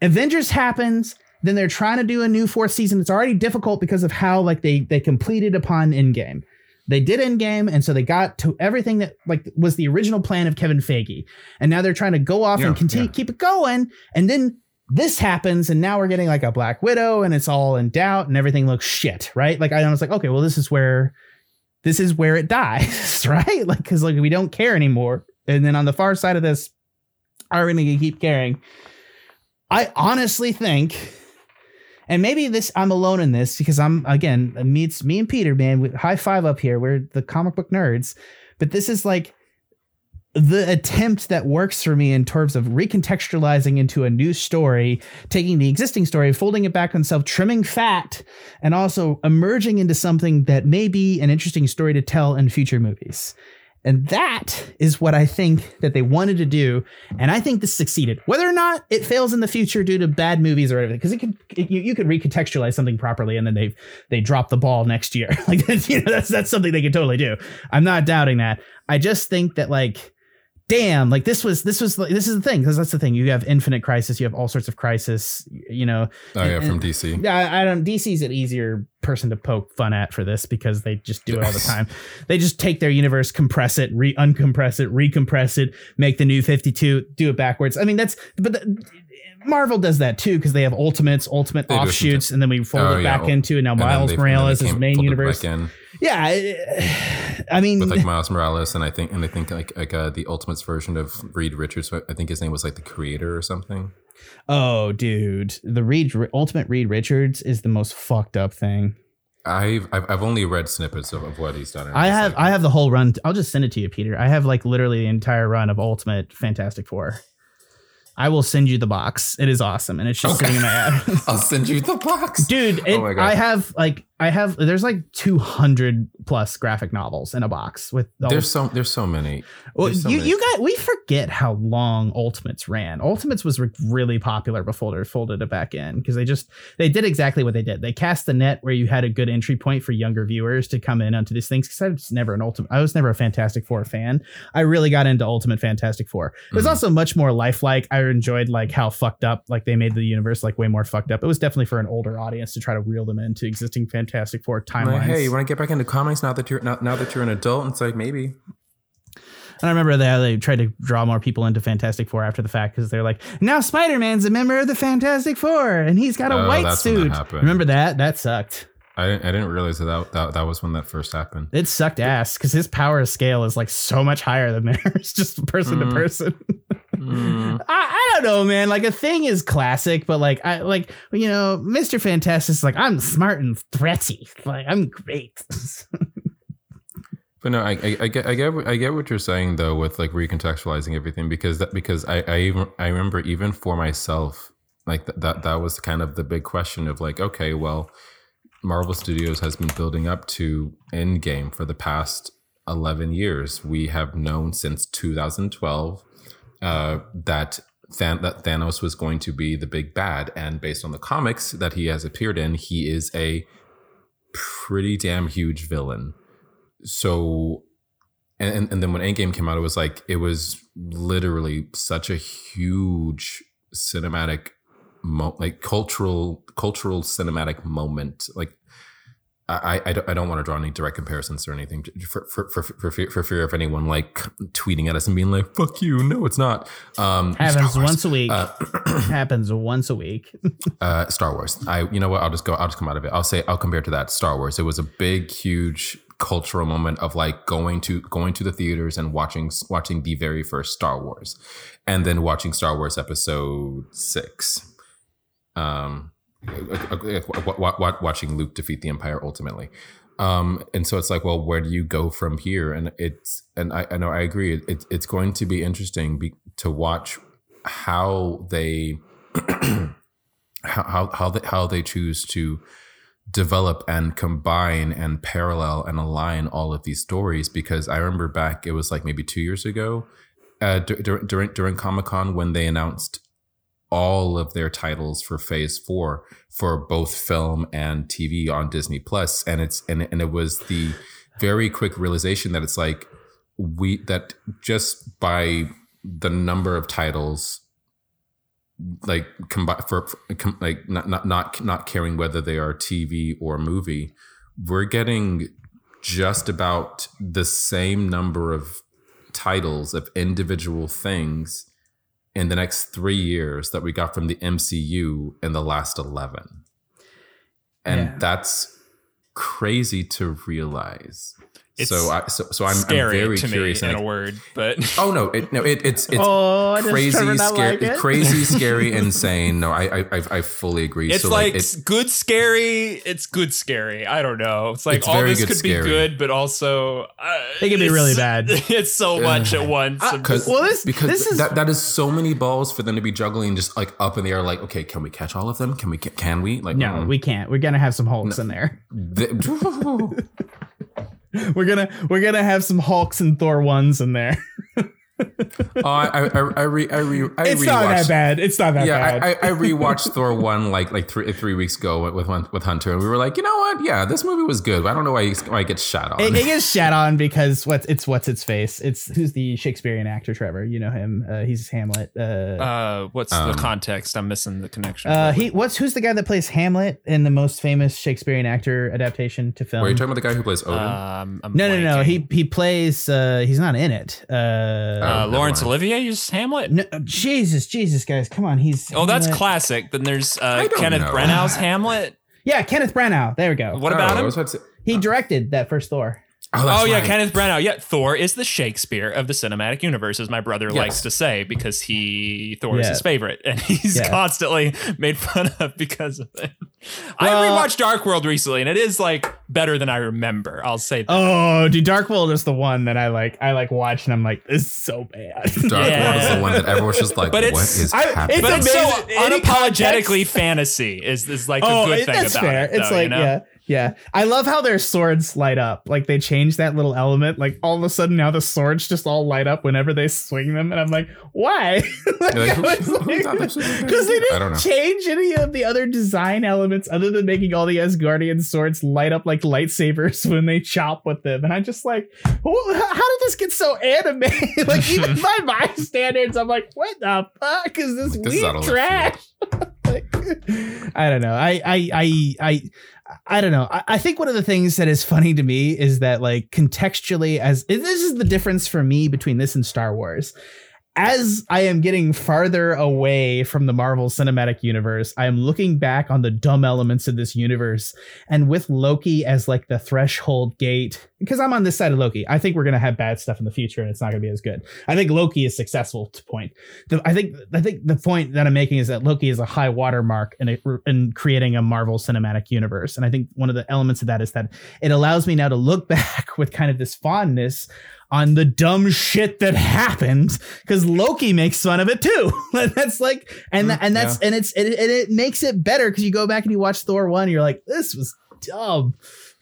Avengers happens then they're trying to do a new fourth season. It's already difficult because of how like they they completed upon Endgame. They did Endgame, and so they got to everything that like was the original plan of Kevin Feige, and now they're trying to go off and continue yeah. keep it going. And then this happens, and now we're getting like a Black Widow, and it's all in doubt, and everything looks shit, right? Like I was like, okay, well this is where this is where it dies, [laughs] right? Like because like we don't care anymore. And then on the far side of this, are we gonna keep caring? I honestly think and maybe this I'm alone in this because I'm again me it's me and Peter man high five up here. We're the comic book nerds. But this is like the attempt that works for me in terms of recontextualizing into a new story taking the existing story folding it back on itself trimming fat and also emerging into something that may be an interesting story to tell in future movies And that is what I think that they wanted to do. And I think this succeeded. Whether or not it fails in the future due to bad movies or everything, because it could it, you, you could recontextualize something properly and then they they drop the ball next year. [laughs] like [laughs] you know, that's that's something they could totally do. I'm not doubting that. I just think that like damn like this was this was this is the thing because that's the thing you have infinite crisis you have all sorts of crisis you know Oh yeah, and- from DC. yeah, I, I don't. DC's an easier person to poke fun at for this because they just do it all the time. they just take their universe, compress it, re uncompress it, recompress it, make the new Fifty Two, do it backwards. I mean, that's but the, Marvel does that too because they have Ultimates, Ultimate They offshoots, and then we fold Oh, it yeah. back into, and now And Miles they- Morales is main universe. Yeah, I- I mean, with like Miles Morales, and I think and I think like like uh, the Ultimates version of Reed Richards. I think his name was like the creator or something. oh, dude, the Reed Ultimate Reed Richards is the most fucked up thing. I've I've, I've only read snippets of, of what he's done. I have like- I have the whole run. I'll just send it to you, Peter. I have like literally the entire run of Ultimate Fantastic Four. I will send you the box. It is awesome, and it's just Okay. sitting in my [laughs] app. I'll send you the box, Dude, it, Oh my God. I have like I have there's like 200 plus graphic novels in a box with There's so there's so many. well, so you many. you got we forget how long Ultimates ran. Ultimates was re- really popular before they folded it back in because they just they did exactly what they did. They cast the net where you had a good entry point for younger viewers to come in onto these things. Because I was never an Ultimate, I was never a Fantastic Four fan. I really got into Ultimate Fantastic Four. It was Mhm. also much more lifelike. I enjoyed like how fucked up like they made the universe like way more fucked up. It was definitely for an older audience to try to reel them into existing Fantastic Four timelines. Like, hey, you want to get back into comics now that you're now, now that you're an adult? And it's like maybe. And I remember that they tried to draw more people into Fantastic Four after the fact because they're like, now Spider Man's a member of the Fantastic Four and he's got a Oh, white that's when that suit. Remember that? That sucked. I didn't, I didn't realize that, that that that was when that first happened. It sucked ass because his power scale is like so much higher than theirs, [laughs] just person to Mm. person. [laughs] Mm. I, I don't know, man. Like a thing is classic, but like I like you know, Mister Fantastic's like I'm smart and threaty. Like I'm great. But no, I, I, I get I get what- I get what you're saying though with like recontextualizing everything because that because I I, even, I remember even for myself like th- that that was kind of the big question of like okay well Marvel Studios has been building up to Endgame for the past 11 years. We have known since 2012 uh, that Than- that Thanos was going to be the big bad, and based on the comics that he has appeared in, he is a pretty damn huge villain. So, and and, then when Endgame came out, it was like it was literally such a huge cinematic, mo- like cultural cultural cinematic moment. Like I, I don't, I don't want to draw any direct comparisons or anything for, for, for, for, fear, for fear of anyone like tweeting at us and being like, fuck you. No, it's not. Um, Happens once a week. Uh, [clears throat] Happens once a week. [laughs] uh, Star Wars. I, you know what? I'll just go. I'll just come out of it. I'll say I'll compare it to that. Star Wars. It was a big, huge cultural moment of like going to going to the theaters and watching watching the very first Star Wars, and then watching Star Wars Episode Six. Um, watching Luke defeat the Empire ultimately. Um, and so it's like, well, where do you go from here? And it's, and I, I know I agree. It, it's going to be interesting be, to watch how they, [clears throat] how, how, how they, how they choose to develop and combine and parallel and align all of these stories. Because I remember back, it was like maybe two years ago, uh, dur- dur- during, during Comic Con when they announced all of their titles for phase four for both film and TV on Disney Plus. And it's and, and it was the very quick realization that it's like we that just by the number of titles like combine for, for com, like not, not not not caring whether they are TV or movie, we're getting just about the same number of titles of individual things in the next three years that we got from the MCU in the last 11. And Yeah. that's crazy to realize. It's so I so, so I'm, I'm very to curious. me in and a word, but [laughs] oh no, it, no, it, it's it's oh, crazy, scary, like it? crazy, [laughs] scary, insane. No, I I I, I fully agree. it's so like, it's good scary. It's good scary. I don't know. It's like It's all this could scary. be good, but also uh, It could be really bad. [laughs] It's so much at once. I'm because just- Well, this- because this is- that that is so many balls for them to be juggling just like up in the air. Like, okay, can we catch all of them? Can we? Can we? Like, No, mm. we can't. We're gonna have some Hulks in there. The- we're gonna we're gonna have some Hulks and Thor ones in there. [laughs] Oh, I I I, I, re, I, re, I it's not that bad. It's not that Yeah, bad. I, I, I rewatched Thor one like like three three weeks ago with with with Hunter, and we were like, you know what? Yeah, this movie was good. But I don't know why he, why he gets shot on. It, it gets shat on because what's it's what's its face. It's who's the Shakespearean actor Trevor. You know him. Uh, he's Hamlet. Uh, Uh, what's Um, the context? I'm missing the connection. uh, he what's who's the guy that plays Hamlet in the most famous Shakespearean actor adaptation to film? Were you talking about the guy who plays Odin? um, I'm no, no, no. He he plays. Uh, he's not in it. Uh, uh, never Laurence mind. Olivier is Hamlet. no, Jesus, Jesus, guys, come on. He's. Oh, that's Hamlet. classic. Then there's uh, Kenneth know. Branagh's Hamlet. Yeah, Kenneth Branagh. There we go. What Oh, about I him? was about to say- He directed that first Thor. Oh, that's Oh yeah, right. Kenneth Branagh. Yeah, Thor is the Shakespeare of the cinematic universe, as my brother Yes. likes to say, because he Thor is his favorite, and he's Yeah. constantly made fun of because of it. I rewatched Dark World recently, and it is like better than I remember. I'll say that. Oh, dude, Dark World is the one that I like. I like watch, and I'm like, this is so bad. Dark Yeah. World is the one that everyone's just like, But what it's- is I- happening? but it's so unapologetically context- fantasy is is like oh, a good it- thing that's about fair. it. it's like you know? yeah, yeah. I love how their swords light up. Like they change that little element. Like all of a sudden now the swords just all light up whenever they swing them, and I'm like, why? [laughs] You're like, Because they? Didn't change any of the other design elements other than making all the Asgardian swords light up like lightsabers [laughs] when they chop with them. And I'm just like, how did this get so animated? [laughs] like even by my standards, I'm like, what the fuck is this, This is out weak of left trash? like, I don't know. I I I I I don't know. I, I think one of the things that is funny to me is that like contextually, as this is the difference for me between this and Star Wars. As I am getting farther away from the Marvel Cinematic Universe, I am looking back on the dumb elements of this universe, and with Loki as like the threshold gate, because I'm on this side of Loki. I think we're gonna have bad stuff in the future, and it's not gonna be as good. I think Loki is successful to point. The, I think I think the point that I'm making is that Loki is a high watermark in, a, in creating a Marvel Cinematic Universe, and I think one of the elements of that is that it allows me now to look [laughs] back with kind of this fondness on the dumb shit that happens because Loki makes fun of it too. [laughs] And that's like, and Mm, and that's and it's and it, and it makes it better because you go back and you watch Thor one, you're like, this was dumb,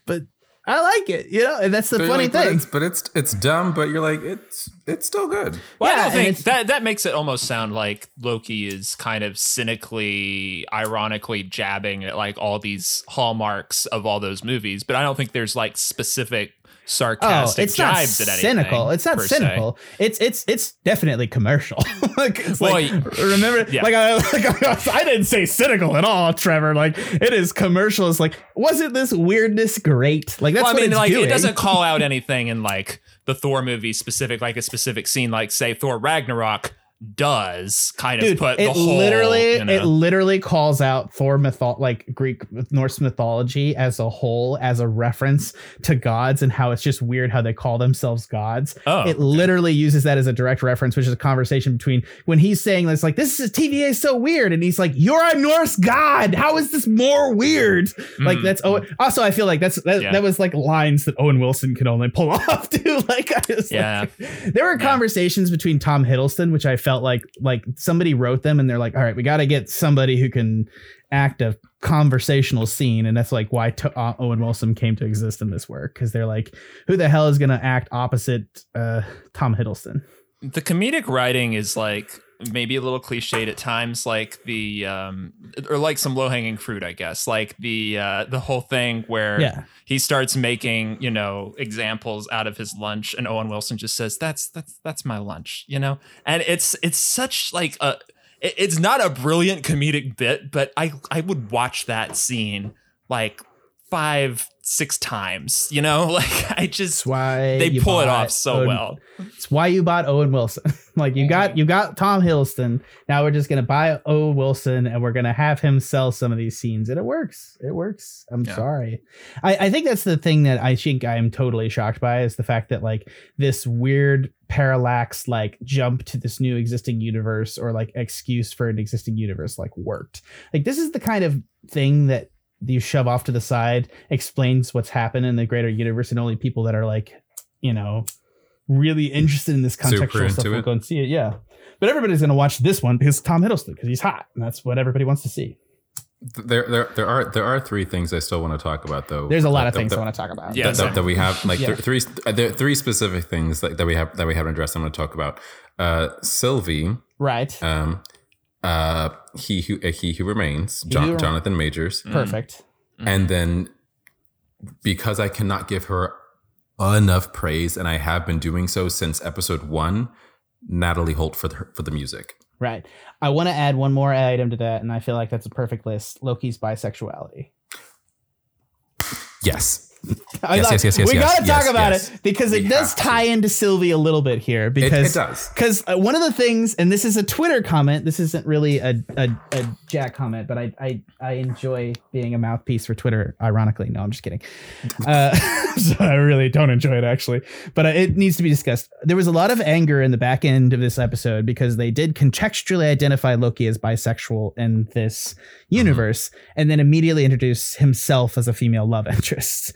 but I like it, you know. And that's the But funny like, but thing. it's, but it's it's dumb. But you're like, it's it's still good. Well, Yeah, I don't think that that makes it almost sound like Loki is kind of cynically, ironically jabbing at like all these hallmarks of all those movies, but I don't think there's like specific Oh, sarcastic it's not jibes at anything. cynical. It's not per se. cynical. It's it's it's definitely commercial. [laughs] like, Well, like y- remember, yeah. like, I, [laughs] like I, didn't say cynical at all, Trevor. Like it is commercial. It's like wasn't this weirdness great? Like that's well, I what mean, it's like doing. it doesn't call [laughs] out anything in like the Thor movie specific, like a specific scene, like say Thor Ragnarok does kind of Dude, put the it whole. literally you know- it literally calls out Thor mytho- like Greek Norse mythology as a whole as a reference to gods and how it's just weird how they call themselves gods. Oh, it literally uses that as a direct reference, which is a conversation between when he's saying this like this is TVA is so weird, and he's like, You're a Norse god. How is this more weird? Like Mm. that's oh also I feel like that's that, Yeah. that was like lines that Owen Wilson could only pull [laughs] off too. [laughs] Like I was Yeah. like, there were Yeah. conversations between Tom Hiddleston, which I felt like like somebody wrote them and they're like, all right, we got to get somebody who can act a conversational scene, and that's like why to- uh, Owen Wilson came to exist in this work because they're like, who the hell is gonna act opposite uh, Tom Hiddleston? the comedic writing is like maybe a little cliched at times like the um or like some low-hanging fruit i guess like the uh the whole thing where Yeah. he starts making you know examples out of his lunch and owen wilson just says that's that's that's my lunch you know and it's it's such like a it- it's not a brilliant comedic bit but i i would watch that scene like five six times you know [laughs] like i just why they pull it off so Owen- well It's why you bought Owen Wilson. [laughs] like you got mm-hmm. you got Tom Hiddleston. Now we're just gonna buy Owen Wilson and we're gonna have him sell some of these scenes, and it works. It works. I'm Yeah. sorry. I, I think that's the thing that I think I am totally shocked by is the fact that like this weird parallax like jump to this new existing universe or like excuse for an existing universe like worked. Like this is the kind of thing that you shove off to the side explains what's happened in the greater universe and only people that are like you know really interested in this contextual stuff into will go and see it yeah but everybody's going to watch this one because Tom Hiddleston because he's hot and that's what everybody wants to see There, there, there are there are three things I still want to talk about though. There's a lot of That- things that- I want to talk about. Yeah. that, that, that we have like [laughs] Yeah. there three there three specific things that, that we have that we haven't addressed. I'm going to talk about uh, Sylvie, Right. um, uh, he who uh, he who remains, He Jonathan Majors, Perfect. and then because I cannot give her enough praise, and I have been doing so since episode one, Natalie Holt for the for the music. Right. I want to add one more item to that, and I feel like that's a perfect list. Loki's bisexuality. Yes, I [laughs] Yes, yes, yes, yes, We yes, got to talk yes, about yes. it because it We does have to. tie into Sylvie a little bit here. Because it does. because uh, one of the things, and this is a Twitter comment. This isn't really a, a, a Jack comment, but I, I I enjoy being a mouthpiece for Twitter. Ironically, no, I'm just kidding. [laughs] Uh, [laughs] so I really don't enjoy it actually, but uh, it needs to be discussed. There was a lot of anger in the back end of this episode because they did contextually identify Loki as bisexual in this universe, and then immediately introduce himself as a female love interest.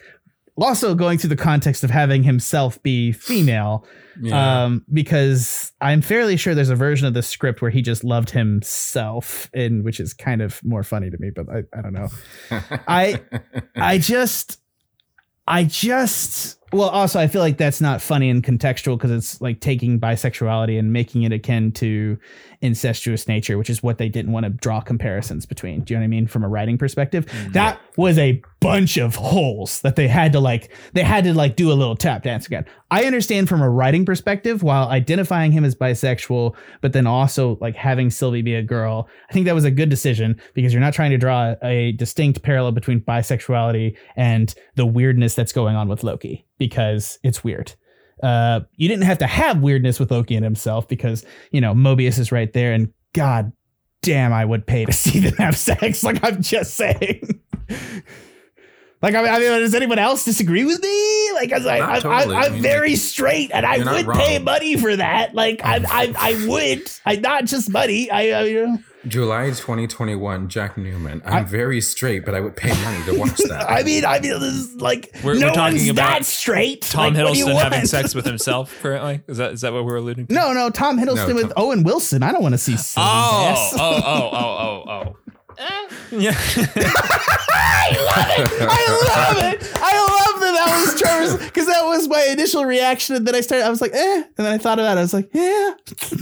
Also, going through the context of having himself be female, Yeah. um, because I'm fairly sure there's a version of the script where he just loved himself, and which is kind of more funny to me, but I, I don't know. [laughs] I I just I just well also I feel like that's not funny and contextual because it's like taking bisexuality and making it akin to incestuous nature, which is what they didn't want to draw comparisons between. Do you know what I mean? From a writing perspective. Mm-hmm. That was a bunch of holes that they had to like they had to like do a little tap dance again. I understand from a writing perspective while identifying him as bisexual, but then also like having Sylvie be a girl. I think that was a good decision because you're not trying to draw a distinct parallel between bisexuality and the weirdness that's going on with Loki because it's weird. Uh, you didn't have to have weirdness with Loki and himself because you know Mobius is right there, and God damn, I would pay to [laughs] see them have sex. [laughs] Like I'm just saying. [laughs] Like I mean, I mean, does anyone else disagree with me? Like, I like, Not I, totally. I, I I'm mean, very like, straight, and I would pay money for that. Like, I, I, I would. I not just money. I, I you know. July 2021, Jack Newman. I'm very straight, but I would pay money to watch that. [laughs] I mean, I mean, this is like We're- no we're talking one's about that straight. Tom like, what do you Hiddleston having sex with [laughs] himself currently. Is that is that what we're alluding to? No, no, Tom Hiddleston No, with Owen Wilson. I don't want to see. Oh, Sylvie's Oh, oh, [laughs] oh, oh, oh, oh. Eh, [laughs] Yeah. I love it. I love it. I love that that was Trevor's because that was my initial reaction. And then I started, I was like, eh. And then I thought about it. I was like, yeah,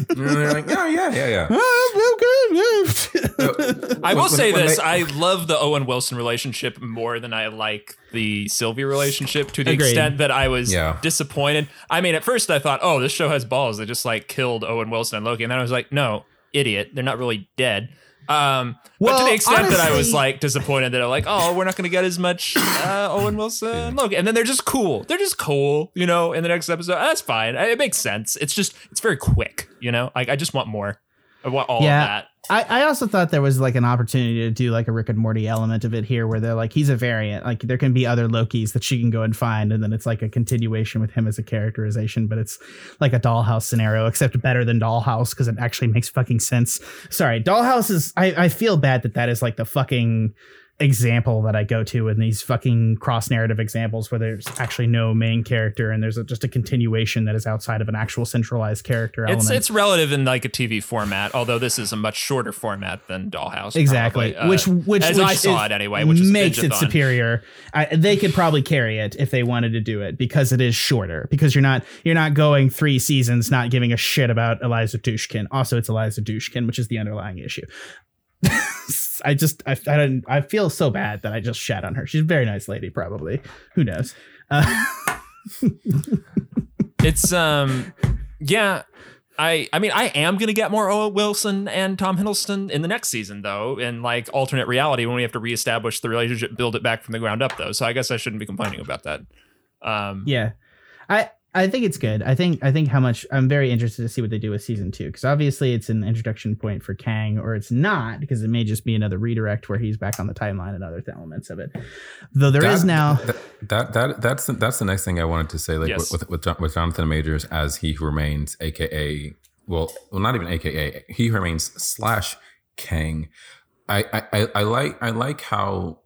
And they're like, oh, yeah, yeah, yeah. oh, good. Yeah. I will When- say when this: they- I love the Owen Wilson relationship more than I like the Sylvie relationship. To the Agreed. extent that I was Yeah. disappointed. I mean, at first I thought, "Oh, this show has balls." They just like killed Owen Wilson and Loki, and then I was like, "No, idiot! They're not really dead." Um, but to the extent that I was like disappointed that I'm like, "Oh, we're not going to get as much [coughs] uh, Owen Wilson Look, and then they're just cool. They're just cool, you know. In the next episode, that's fine. It makes sense. It's just it's very quick, you know. Like I just want more. All Yeah. of that. I, I also thought there was like an opportunity to do like a Rick and Morty element of it here where they're like, he's a variant. Like there can be other Lokis that she can go and find. And then it's like a continuation with him as a characterization, but it's like a dollhouse scenario, except better than dollhouse because it actually makes fucking sense. Sorry, dollhouse is, I, I feel bad that that is like the fucking example that I go to in these fucking cross narrative examples where there's actually no main character and there's a, just a continuation that is outside of an actual centralized character It's element. it's relative in like a TV format, although this is a much shorter format than Dollhouse. Exactly. Uh, which which as which I saw it anyway, which makes it superior. I, they could probably carry it if they wanted to do it because it is shorter. Because you're not you're not going three seasons not giving a shit about Eliza Dushkin. Also, it's Eliza Dushkin, which is the underlying issue. [laughs] I just I, I don't I feel so bad that I just shat on her. She's a very nice lady, probably. Who knows? Uh, [laughs] It's um, yeah. I I mean I am gonna get more Owen Wilson and Tom Hiddleston in the next season though, in like alternate reality when we have to reestablish the relationship, build it back from the ground up though. So I guess I shouldn't be complaining about that. Um, Yeah, I I think it's good. I think I think how much I'm very interested to see what they do with season two because obviously it's an introduction point for Kang, or it's not because it may just be another redirect where he's back on the timeline and other elements of it. Though there is That- now. that, that that that's the, that's the next thing I wanted to say. Like Yes. with, with with with Jonathan Majors as he who remains, aka well, well, not even aka he who remains slash Kang. I, I I I like I like how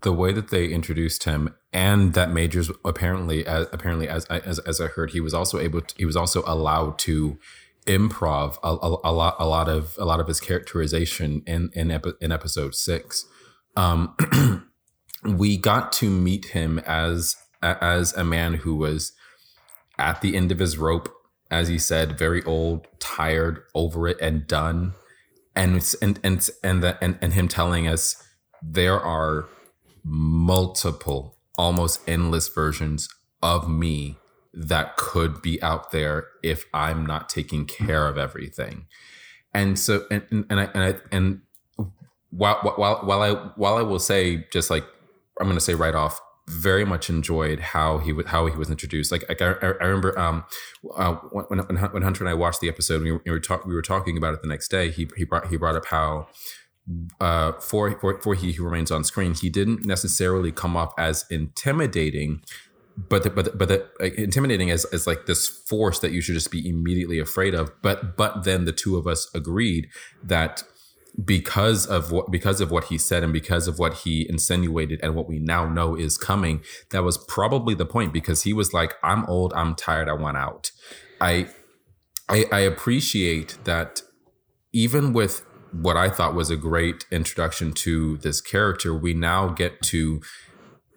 the way that they introduced him and that Majors apparently as apparently as as as I heard he was also able to, he was also allowed to improv a, a, a, lot a lot of a lot of his characterization in in, epi- in episode six. Um, [clears throat] we got to meet him as as a man who was at the end of his rope, as he said, very old, tired, over it, and done. And and and and the, and, and him telling us there are multiple, almost endless versions of me that could be out there if I'm not taking care of everything. And so, and and, and I and I and while while while I while I will say just like I'm going to say right off, very much enjoyed how he was how he was introduced. Like, like I, I remember um, uh, when, when Hunter and I watched the episode, we were, we were, talk, we were talking about it the next day. He he brought he brought up how uh, for, for for he who remains on screen, he didn't necessarily come off as intimidating, but the, but the, but the, like, intimidating as as like this force that you should just be immediately afraid of. But but then the two of us agreed that because of what because of what he said and because of what he insinuated and what we now know is coming that was probably the point because he was like i'm old i'm tired i want out i i, I appreciate that even with what i thought was a great introduction to this character we now get to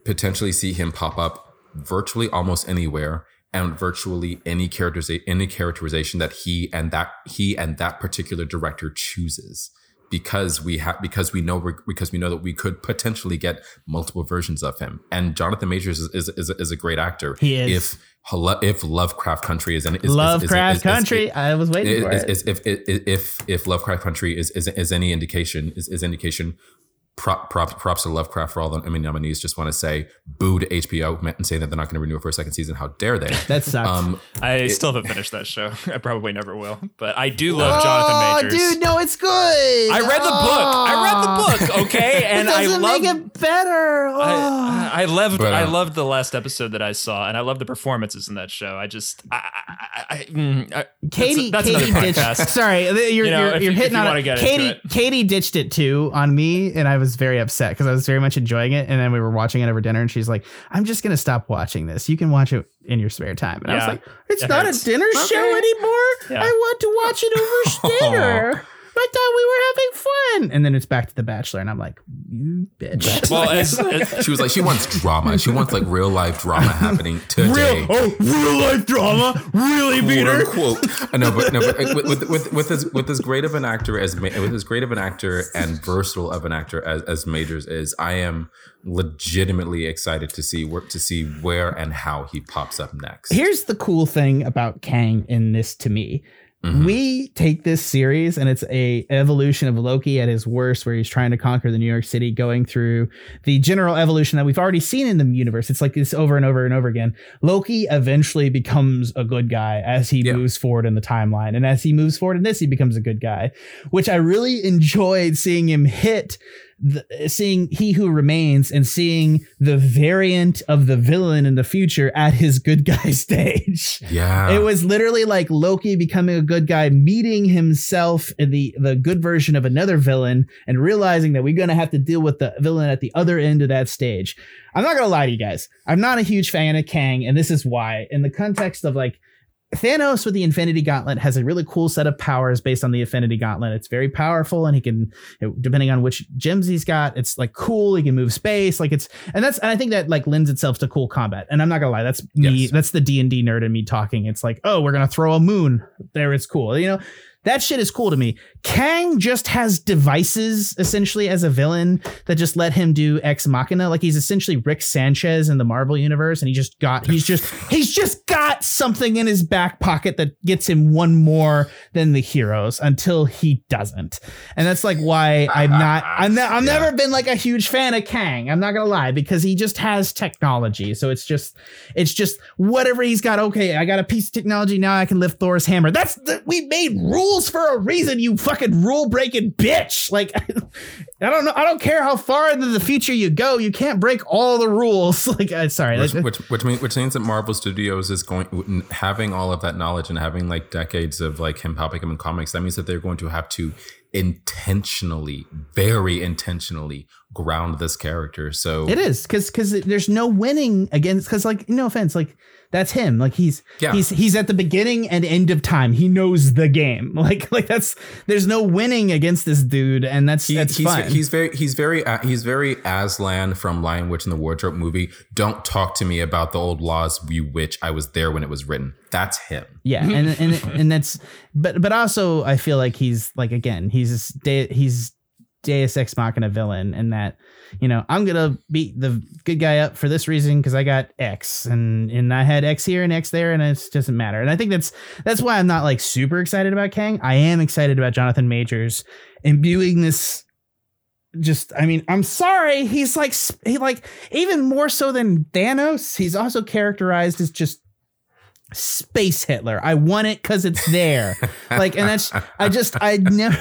potentially see him pop up virtually almost anywhere and virtually any characterization any characterization that he and that he and that particular director chooses because we have because we know because we know that we could potentially get multiple versions of him. And Jonathan Majors is is, is, is a great actor. He is. If if Lovecraft Country is, an, is Lovecraft is, is, Country, I was waiting for it. If, if if if Lovecraft Country is is, is any indication is, is indication prop, props, props to Lovecraft for all the Emmy nominees. Just want to say boo to HBO and say that they're not going to renew it for a second season. How dare they? [laughs] That sucks. Um, I it, still haven't finished that show. [laughs] I probably never will, but I do love oh, Jonathan Majors. Dude, no, it's good. I read the book. I read the book. Okay, [laughs] and I love it better. Oh. I, I loved. But, uh, I loved the last episode that I saw, and I love the performances in that show. I just, I, I, I, mm, I Katie, that's, that's Katie ditched. Sorry, you're you know, you're, you're hitting you on it. Katie. Katie ditched it too on me, and I was very upset because I was very much enjoying it. And then we were watching it over dinner, and she's like, "I'm just gonna stop watching this. You can watch it in your spare time." And yeah. I was like, "It's it not hurts. a dinner okay. show anymore. Yeah. I want to watch it over [laughs] dinner." I thought we were having fun. And then it's back to The Bachelor, and I'm like, you bitch. Well, it's, it's, she was like, she wants drama. She wants like real life drama happening today. Real, oh, real life drama, really, Peter? Quote. I know, but no, but uh, with, with with with as with as great of an actor as with as great of an actor and versatile of an actor as as Majors is, I am legitimately excited to see where to see where and how he pops up next. Here's the cool thing about Kang in this to me Mm-hmm. We take this series and it's a evolution of Loki at his worst, where he's trying to conquer the New York City, going through the general evolution that we've already seen in the universe. It's like this over and over and over again. Loki eventually becomes a good guy as he moves forward in the timeline. And as he moves forward in this, he becomes a good guy, which I really enjoyed seeing him hit the, seeing he who remains and seeing the variant of the villain in the future at his good guy [laughs] stage. Yeah. It was literally like Loki becoming a good guy, meeting himself in the, the good version of another villain and realizing that we're going to have to deal with the villain at the other end of that stage. I'm not going to lie to you guys. I'm not a huge fan of Kang, and this is why. In the context of like, Thanos with the Infinity Gauntlet has a really cool set of powers based on the Infinity Gauntlet. It's very powerful, and he can, depending on which gems he's got, it's like cool. He can move space, like it's, and that's, and I think that like lends itself to cool combat. And I'm not gonna lie, that's me, yes. that's the D and D nerd in me talking. It's like, oh, we're gonna throw a moon there. It's cool, you know. That shit is cool to me. Kang just has devices essentially as a villain that just let him do ex machina. Like he's essentially Rick Sanchez in the Marvel universe, and he just got he's just he's just got something in his back pocket that gets him one more than the heroes until he doesn't. And that's like why I'm not I'm not I've [laughs] yeah. never been like a huge fan of Kang. I'm not gonna lie, because he just has technology. So it's just it's just whatever he's got. Okay, I got a piece of technology now. I can lift Thor's hammer. That's the, we made rules rules for a reason, you fucking rule breaking bitch. Like, [laughs] I don't know. I don't care how far into the future you go. You can't break all the rules. [laughs] Like, uh, sorry. which, which which means which means that Marvel Studios is going having all of that knowledge and having like decades of like him popping up in comics. That means that they're going to have to intentionally, very intentionally, ground this character. So It is because because there's no winning against because like no offense like that's him like he's Yeah. he's he's at the beginning and end of time he knows the game [laughs] like like that's there's no winning against this dude and that's He- that's he's, fine he's very he's very uh, he's very Aslan from Lion Witch in the Wardrobe movie. Don't talk to me about the old laws, you witch. I was there when it was written. That's him. yeah and and and that's but but also I feel like he's like again he's de- he's Deus Ex Machina villain and that you know I'm gonna beat the good guy up for this reason because I got X and and I had X here and X there and it doesn't matter and I think that's that's why I'm not like super excited about Kang. I am excited about Jonathan Majors imbuing this. Just, I mean, I'm sorry. He's like, he like even more so than Thanos. He's also characterized as just space Hitler. I want it because it's there. [laughs] like, and that's, I just, I never.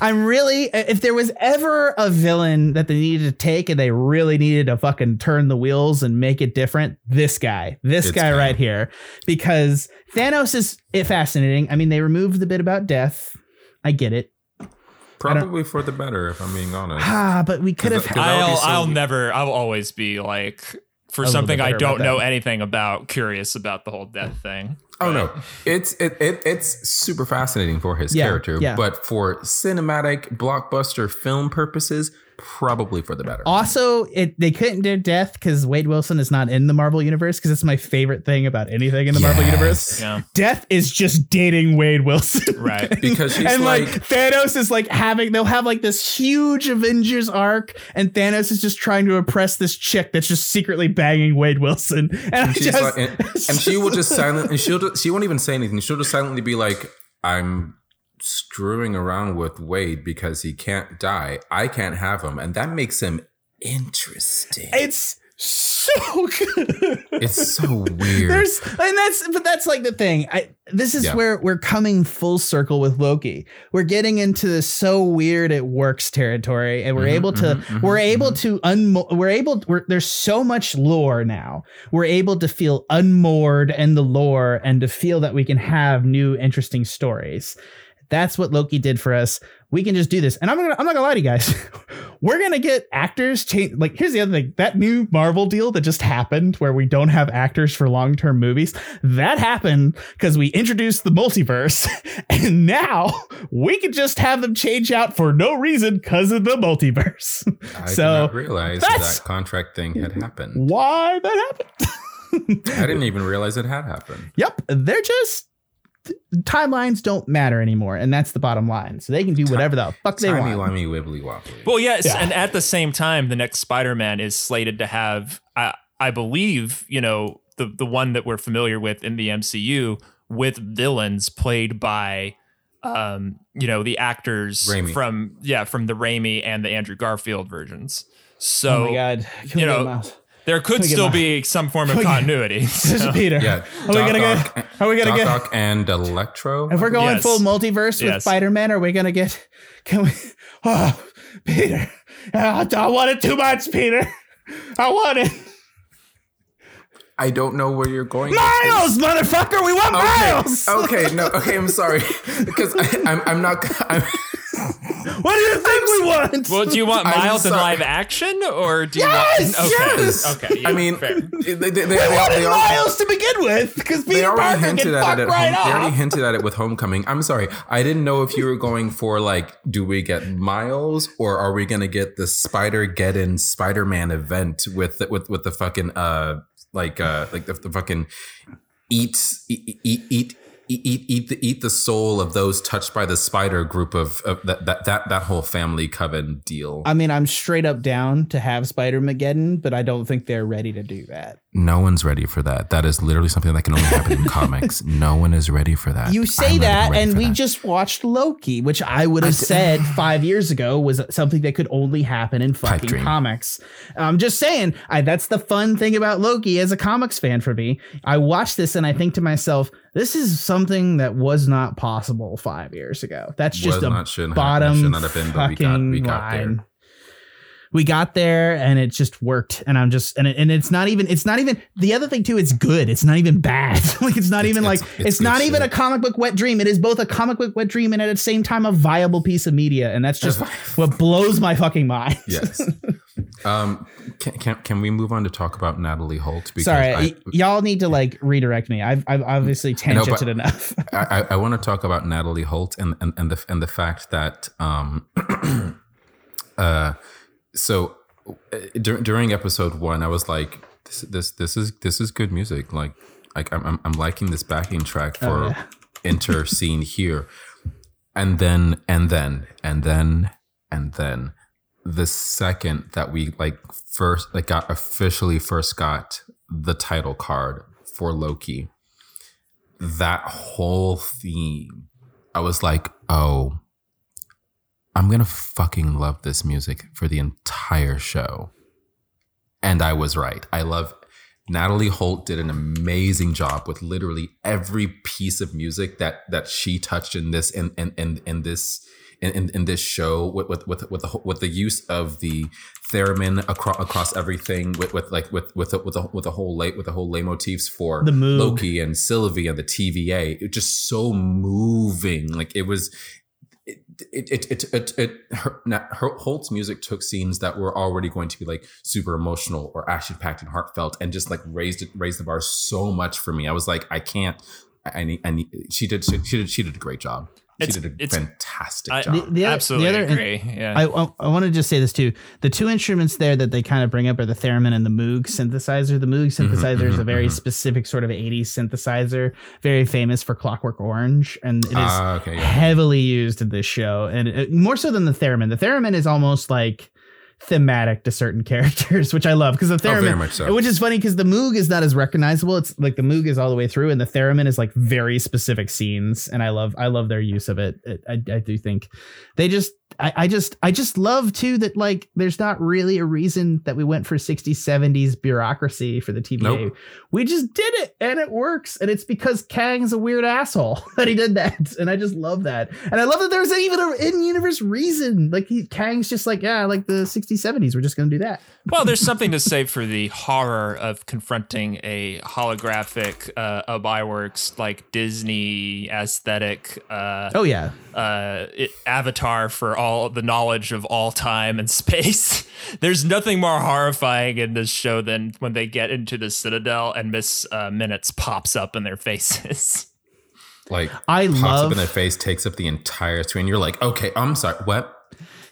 I'm really, if there was ever a villain that they needed to take and they really needed to fucking turn the wheels and make it different, this guy, this It's guy Kang. right here, because Thanos is it fascinating. I mean, they removed the bit about death. I get it. Probably for the better, if I'm being honest. [sighs] Ah, but we could have. Because that I'll so- I'll never I'll always be like for something I don't know that. anything about, curious about the whole death thing. Oh no, it's it, it it's super fascinating for his Yeah, character, yeah. but for cinematic blockbuster film purposes, probably for the better. Also, it they couldn't do death because Wade Wilson is not in the Marvel universe because it's my favorite thing about anything in the Marvel universe. Yeah. Death is just dating Wade Wilson. [laughs] Right. [laughs] Because she's and like, like- Thanos is like having they'll have like this huge Avengers arc, and Thanos is just trying to oppress this chick that's just secretly banging Wade Wilson. [laughs] And, And she's just, like, and, and she will just silent, and she'll just, she won't even say anything. She'll just silently be like, "I'm screwing around with Wade because he can't die. I can't have him, and that makes him interesting. it's so [laughs] good. It's so weird. There's and that's but that's like the thing. I this is Yeah. where we're coming full circle with Loki. We're getting into this so weird it works territory, and we're Mhm, able to mhm, mhm, we're able mhm. to unmo- we're able we're, there's so much lore now. We're able to feel unmoored in the lore and to feel that we can have new interesting stories. That's what Loki did for us. We can just do this, and I'm gonna I'm not gonna lie to you guys. [laughs] We're gonna get actors change. Like here's the other thing: that new Marvel deal that just happened, where we don't have actors for long term movies, that happened because we introduced the multiverse, [laughs] and now we can just have them change out for no reason because of the multiverse. I so did not realize that contract thing had happened. why that happened? [laughs] I didn't even realize it had happened. Yep, they're just timelines don't matter anymore, and that's the bottom line. So they can do whatever the fuck they Timey want. wimey wibbly wobbly. Well, yes, Yeah. and at the same time, the next Spider-Man is slated to have, I, I believe, you know, the the one that we're familiar with in the MCU with villains played by, um, you know, the actors Raimi. from yeah from the Raimi and the Andrew Garfield versions. Oh So my god! Can you know, him out? There could Can we get still my- be some form of Can we get- continuity. [laughs] This is Peter. yeah, Are we gonna Doc get? Ock- Are we gonna Doc get? Ock and Electro. If we're going Yes. full multiverse with Yes. Spider Man, are we gonna get? Can we? [laughs] Oh, Peter! Ah, I don't want it too much, Peter. I want it, I don't know where you're going. Miles, motherfucker. We want Miles. Okay, okay, no, okay. I'm sorry [laughs] because I, I'm, I'm not. I'm, What do you think we want? Well, do you want Miles in live action or do you Yes, want? Okay, yes. okay. yeah, I mean, fair. they, they, they, we they, wanted they, already, Miles to begin with because they Peter already Parker hinted can at it at right home. They already hinted at it with Homecoming. I'm sorry, I didn't know if you were going for like, do we get Miles or are we gonna get the Spider Geddon Spider Man event with the, with with the fucking uh like uh like the, the fucking eat eat eat. Eat Eat, eat, eat the eat the soul of those touched by the spider group of, of that, that that that whole family coven deal. I mean, I'm straight up down to have Spider Mageddon, but I don't think they're ready to do that. No one's ready for that. That is literally something that can only happen in [laughs] comics. No one is ready for that. You say I'm that, and we that. just watched Loki, which I would have I d- said [sighs] five years ago was something that could only happen in fucking comics. I'm just saying, I, that's the fun thing about Loki as a comics fan for me. I watch this and I think to myself, this is something that was not possible five years ago. That's just Was a not, bottom should not have been, but we got we fucking got line. We got there and it just worked. And i'm just and, it, and it's not even it's not even the other thing too it's good. It's not even bad. [laughs] Like it's not It's- even like it's- it's, it's not good even a comic book wet dream. It is both a comic book wet dream and at the same time a viable piece of media. And that's just [laughs] what blows my fucking mind. [laughs] Yes. um, can, can can we move on to talk about Natalie Holt? sorry I, y- y'all need to like redirect me. I've, I've obviously tangented enough. I, I, I want to talk about Natalie Holt and, and, and the and the fact that um [clears throat] uh so uh, dur- during episode one I was like this this this is this is good music like like I'm I'm, I'm liking this backing track for Oh, yeah. [laughs] enter scene here and then and then and then and then the second that we like first like got officially first got the title card for Loki that whole theme, I was like, oh, I'm gonna fucking love this music for the entire show. And I was right. I love Natalie Holt did an amazing job with literally every piece of music that that she touched in this in in in, in this in, in, in this show with with with with the, with the use of the theremin across across everything with with like with with the, with the, with the whole late with the whole leitmotifs for The Moog. Loki and Sylvie and the TVA. It was just so moving. Like it was. It it it it, it, her, her Holt's music took scenes that were already going to be like super emotional or action packed and heartfelt and just like raised it raised the bar so much for me. I was like, I can't. I I need. I need. She did. She, she did. She did a great job. She It's- did a it's- fantastic I- job. The- the other- Absolutely the other- agree. Yeah. I, I, I want to just say this too. The two instruments there that they kind of bring up are the theremin and the Moog synthesizer. The Moog synthesizer is a very mhm. specific sort of 80s synthesizer, very famous for Clockwork Orange. And it is Ah, okay. Yeah. heavily used in this show. And it, more so than the theremin. The theremin is almost like thematic to certain [laughs] characters, which I love because the Oh, very theremin much so. which is funny because the Moog is not as recognizable. It's like the Moog is all the way through, and the theremin is like very specific scenes, and I love I love their use of it. it I, I do think they just I, I just I just love too that like there's not really a reason that we went for 60s 70s bureaucracy for the TVA. Nope. We just did it and it works, and it's because Kang's a weird asshole [laughs] that he did that, and I just love that, and I love that there's even an in-universe reason. Like he, Kang's just like yeah, like the 60s 70s, we're just gonna do that. well, there's something to say for the horror of confronting a holographic uh, a Byworks like Disney aesthetic uh, Oh yeah, uh, it, avatar for all the knowledge of all time and [laughs] space. There's nothing more horrifying in this show than when they get into the Citadel and Miss uh, Minutes pops up in their faces. like I pops love up in their face, takes up the entire screen. You're like, okay, I'm sorry. What?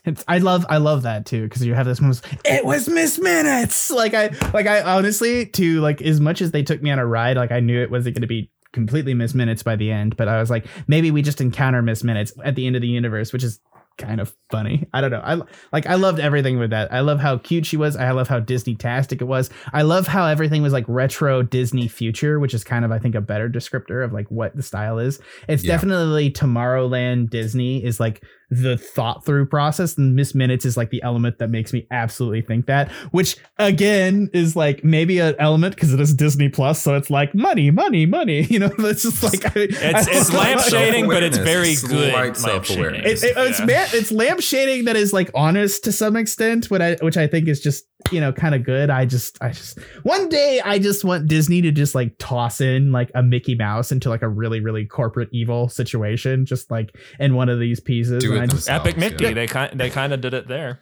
It's, I love I love that too because you have this moment. It was Miss Minutes. Like I like I honestly to like as much as they took me on a ride, like I knew it wasn't going to be completely Miss Minutes by the end, but I was like maybe we just encounter Miss Minutes at the end of the universe, which is kind of funny. I don't know. I like I loved everything with that. I love how cute she was. I love how Disney tastic it was. I love how everything was like retro Disney future, which is kind of I think a better descriptor of like what the style is. It's Yeah. definitely Tomorrowland Disney is like the thought through process and Miss Minutes is like the element that makes me absolutely think that, which again is like maybe an element because it is Disney Plus, so it's like money, money, money. [laughs] You know, it's just like I, It's it's lampshading, but it's very Slight good self-awareness. lampshading. it, it- it's Yeah. it's lampshading that is like honest to some extent, which I which I think is just you know kind of good. I just I just one day I just want Disney to just like toss in like a Mickey Mouse into like a really really corporate evil situation, just like in one of these pieces. Do and I just, Epic Mickey. yeah. They kind they kind of did it there.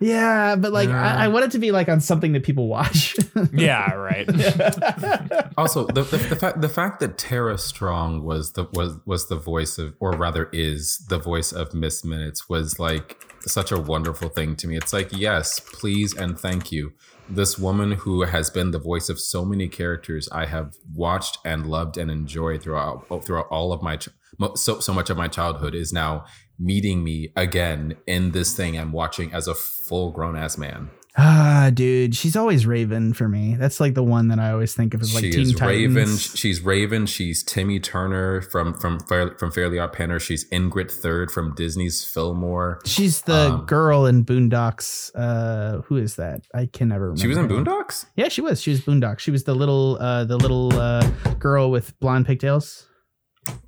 yeah, but like Yeah. I, I want it to be like on something that people watch. [laughs] Yeah, right. [laughs] Also, the, the, the fact the fact that Tara Strong was the was was the voice of, or rather is the voice of Miss Minutes was like such a wonderful thing to me. It's like yes, please and thank you. This woman who has been the voice of so many characters I have watched and loved and enjoyed throughout throughout all of my ch- mo- so so much of my childhood is now meeting me again in this thing I'm watching as a full grown ass man. ah, dude, she's always Raven for me. That's like the one that I always think of as like she Teen is Titans. Raven. She's Raven. She's Timmy Turner from from from Fairly Odd Parents. She's Ingrid Third from Disney's Fillmore. She's the Um, girl in Boondocks. Uh, who is that? I can never remember. She was in. Boondocks. Yeah, she was. She was Boondocks. She was the little, uh, the little uh, girl with blonde pigtails.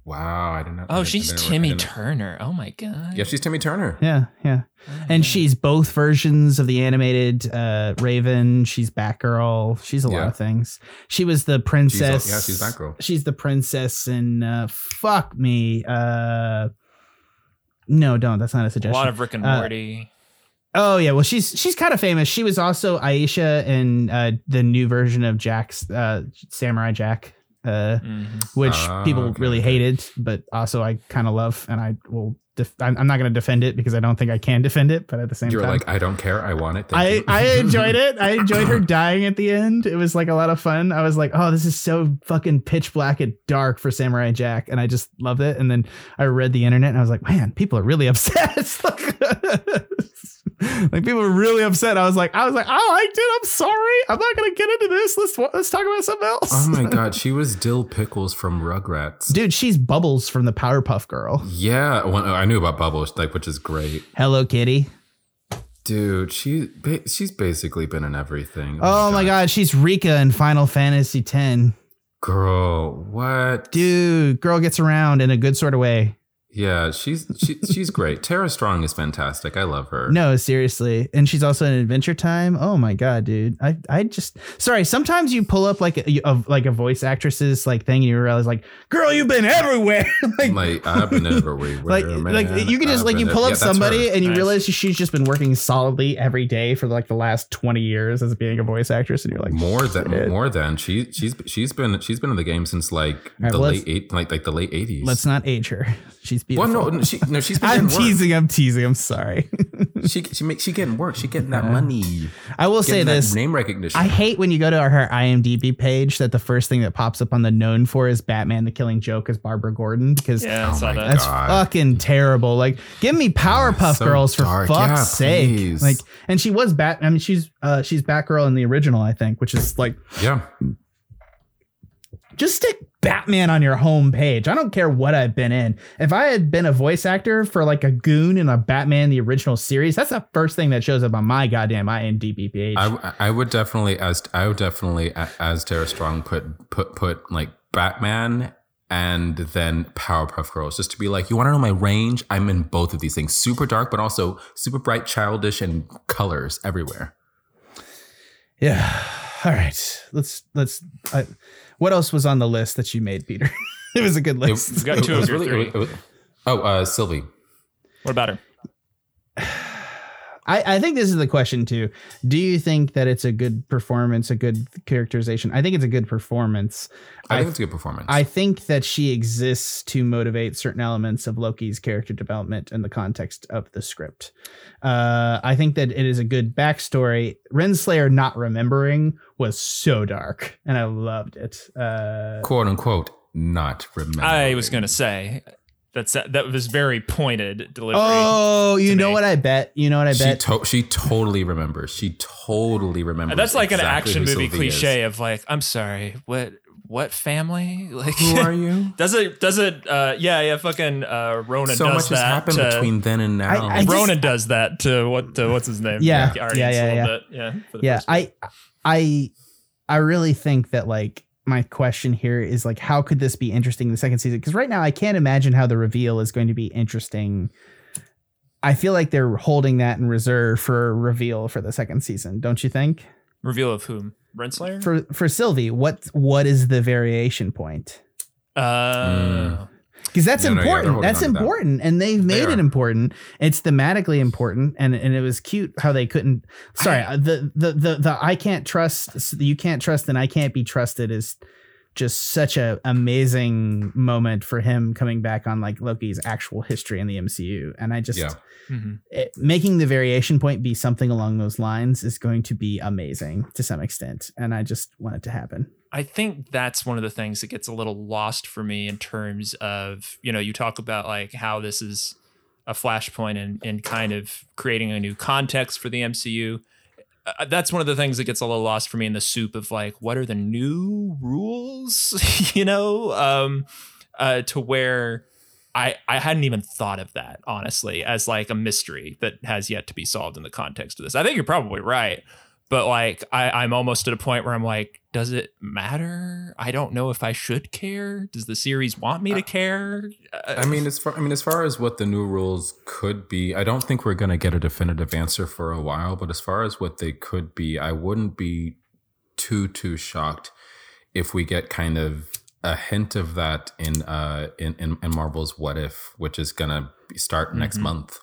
Wow, I didn't know. Oh, didn't- she's I Timmy didn't- Turner. Oh my god. Yeah, she's Timmy Turner. Yeah, yeah. And she's both versions of the animated uh, Raven. She's Batgirl. She's a lot of things. She was the princess. yeah, she's Batgirl. She's the princess in uh, fuck me. Uh, no, don't. That's not a suggestion. a lot of Rick and Uh, Morty. Oh yeah, well she's she's kind of famous. She was also Aisha in uh, the new version of Jack's uh, Samurai Jack, uh, Mhm. which Ah, people okay, really okay. hated, but also I kind of love, and I will. Def- I'm, I'm not going to defend it because I don't think I can defend it, but at the same You're time, like, I don't care. I want it. Thank I, you." I enjoyed it. I [laughs] enjoyed her dying at the end. It was like a lot of fun. I was like, oh, this is so fucking pitch black and dark for Samurai Jack. And I just loved it. And then I read the internet and I was like, man, people are really [laughs] upset. [laughs] like people were really upset. I was like, I was like, oh, I liked it. I'm sorry. I'm not gonna get into this. Let's let's talk about something else. oh my [laughs] god, she was Dil Pickles from Rugrats. Dude, she's Bubbles from the Powerpuff Girl. Yeah, when, I knew about Bubbles, like, which is great. Hello Kitty. Dude, she she's basically been in everything. Oh my oh god, she's Rikku in Final Fantasy X. girl, what? Dude, girl gets around in a good sort of way. Yeah, she's she, she's great. Tara Strong is fantastic. I love her. No, seriously. And she's also in Adventure Time. Oh my god, dude. I I just sorry. Sometimes you pull up like a, a like a voice actress's like thing, and you realize like, girl, you've been everywhere. [laughs] like, like I've been [laughs] everywhere. like, man. like you can just I've like you pull up that's somebody her. and you Nice. realize she's just been working solidly every day for like the last twenty years as being a voice actress, and you're like, more than shit. more than she she's she's been she's been in the game since like right, the well, late eight like like the late eighties. let's not age her. [laughs] She's Well, beautiful. no, she no, she's [laughs] been I'm getting work. teasing. I'm teasing. I'm sorry. [laughs] She she makes she getting work. She getting that money. I will say this. name recognition. I hate when you go to her IMDb page that the first thing that pops up on the known for is Batman the Killing Joke as Barbara Gordon because Yeah, Oh that. that's God. fucking terrible. Like, give me Powerpuff so Girls for dark. fuck's Yeah, sake. please. Like, and she was Bat. I mean, she's uh she's Batgirl in the original, I think, which is like yeah. just stick Batman on your home page. I don't care what I've been in. If I had been a voice actor for like a goon in a Batman the original series, that's the first thing that shows up on my goddamn IMDb page. I, I would definitely as I would definitely as Tara Strong put put put like Batman and then Powerpuff Girls just to be like you want to know my range I'm in both of these things super dark but also super bright childish and colors everywhere Yeah. [sighs] All right. Let's let's. I, what else was on the list that you made, Peter? [laughs] it was a good It- list. We've got it two of was your really- three. it was- oh uh Sylvie What about her? I, I think this is the question too. Do you think that it's a good performance, a good characterization? I think it's a good performance. I I- think it's a good performance I think that she exists to motivate certain elements of Loki's character development in the context of the script. Uh, I think that it is a good backstory. Renslayer not remembering was so dark, and I loved it. Uh, quote unquote not remember I was gonna say that's that was very pointed delivery. oh, you know me. what I bet? You know what I she bet? to- she totally remembers she totally remembers that's like exactly an action who movie Sylvie is. cliche of like, I'm sorry, what what family? [laughs] Like who are you [laughs] Does it? Does it? Uh, yeah, yeah. Fucking uh, Ronan so does much has that. happened to- between then and now I- I just- does that to what? To what's his name? Yeah, Guardians yeah, yeah, a little yeah. Bit. Yeah. for the yeah first i i i really think that like my question here is like how could this be interesting in the second season? Because right now i can't imagine how the reveal is going to be interesting. I feel like they're holding that in reserve for a reveal for the second season don't you think? Reveal of whom? Renslayer. for for sylvie what what is the variation point? Uh, because that's No, no, yeah, they're important that's that. important and they've made are. it important it's thematically important and and it was cute how they couldn't sorry uh, the the the, the i can't trust you can't trust and i can't be trusted is just such a amazing moment for him coming back on like loki's actual history in the mcu and i just Yeah. mhm. it, making the variation point be something along those lines is going to be amazing to some extent and i just want it to happen I think that's one of the things that gets a little lost for me in terms of, you know, you talk about like how this is a flashpoint and, and kind of creating a new context for the MCU. Uh, that's one of the things that gets a little lost for me in the soup of like, what are the new rules, [laughs] you know, um, uh, to where I, I hadn't even thought of that, honestly, as like a mystery that has yet to be solved in the context of this. I think you're probably right. But like I, I'm almost at a point where I'm like, does it matter? I don't know if I should care. Does the series want me to care? Uh, I mean, as far I mean, as far as what the new rules could be, I don't think we're going to get a definitive answer for a while. But as far as what they could be, I wouldn't be too too shocked if we get kind of a hint of that in uh in in, in Marvel's What If, which is going to start next Mhm. month.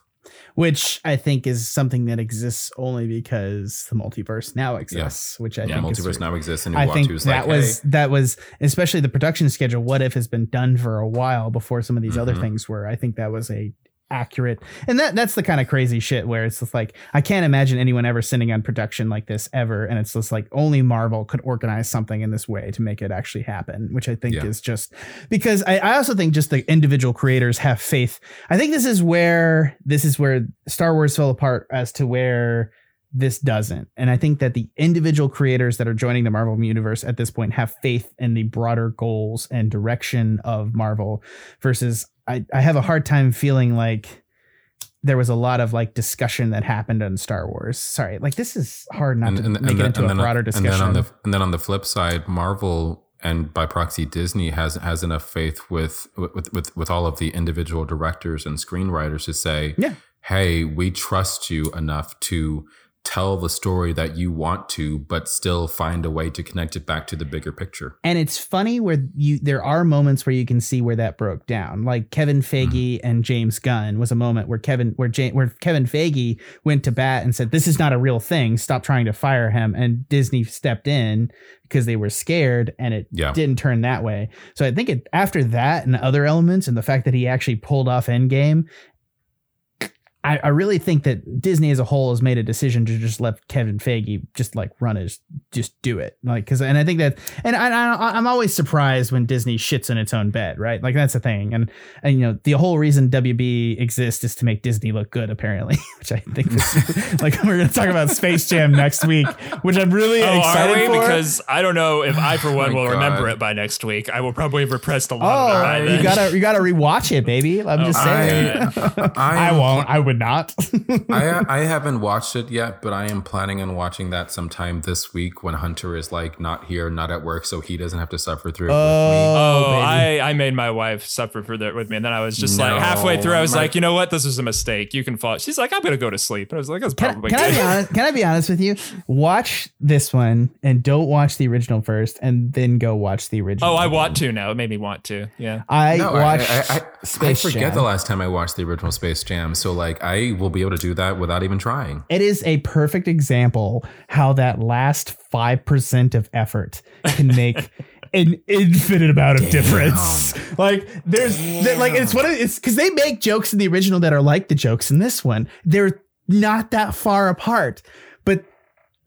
Which I think is something that exists only because the multiverse now exists. Which I The think is multiverse now exists, and I think that like, was hey, that was especially the production schedule. What if has been done for a while before some of these other Mhm. things were. I think that was a accurate, and that that's the kind of crazy shit where it's just like I can't imagine anyone ever sitting on production like this ever, and it's just like only Marvel could organize something in this way to make it actually happen, which I think Yeah. is just because I, I also think just the individual creators have faith. I think this is where this is where Star Wars fell apart as to where this doesn't. And I think that the individual creators that are joining the Marvel universe at this point have faith in the broader goals and direction of Marvel versus I, I have a hard time feeling like there was a lot of like discussion that happened on Star Wars. Sorry, like this is hard not to make it into a broader discussion. And then on the and then on the flip side, Marvel and by proxy Disney has has enough faith with with with, with all of the individual directors and screenwriters to say, Yeah. hey, we trust you enough to tell the story that you want to, but still find a way to connect it back to the bigger picture. And it's funny where you there are moments where you can see where that broke down. Like Kevin mm-hmm. Feige and James Gunn was a moment where Kevin where James, where Kevin Feige went to bat and said this is not a real thing. Stop trying to fire him. And Disney stepped in because they were scared and it Yeah. didn't turn that way. So I think it after that and other elements and the fact that he actually pulled off Endgame I, I really think that Disney as a whole has made a decision to just let Kevin Feige just like run his just do it like because and I think that and I, I I'm always surprised when Disney shits in its own bed right like that's the thing and and you know the whole reason WB exists is to make Disney look good apparently [laughs] which I think is, [laughs] like we're gonna talk about Space Jam next week which I'm really Oh, excited are we? for Because I don't know if I, for one, oh my will remember it by next week. I will probably have repressed a lot of oh, it by oh then. you gotta you gotta rewatch it baby I'm [laughs] Oh, just all saying right. I am- won't I would not [laughs] I I haven't watched it yet, but I am planning on watching that sometime this week when Hunter is like not here, not at work, so he doesn't have to suffer through it with me. Oh, oh baby. I, I made my wife suffer for that with me. And then I was just No, like halfway through, I was my- like, you know what? This was a mistake. You can fall. She's like, I'm going to go to sleep. And I was like, that's Can, probably can I good. be honest? Can I be honest with you? Watch this one and don't watch the original first, and then go watch the original. Oh, I want to now. It made me want to. Yeah. I No, watched I, I, I, I forget Jam. the last time I watched the original Space Jam, so like I will be able to do that without even trying. It is a perfect example how that last five percent of effort can make. [laughs] An infinite amount of difference. Like there's there- like it's what it's because they make jokes in the original that are like the jokes in this one. They're not that far apart, but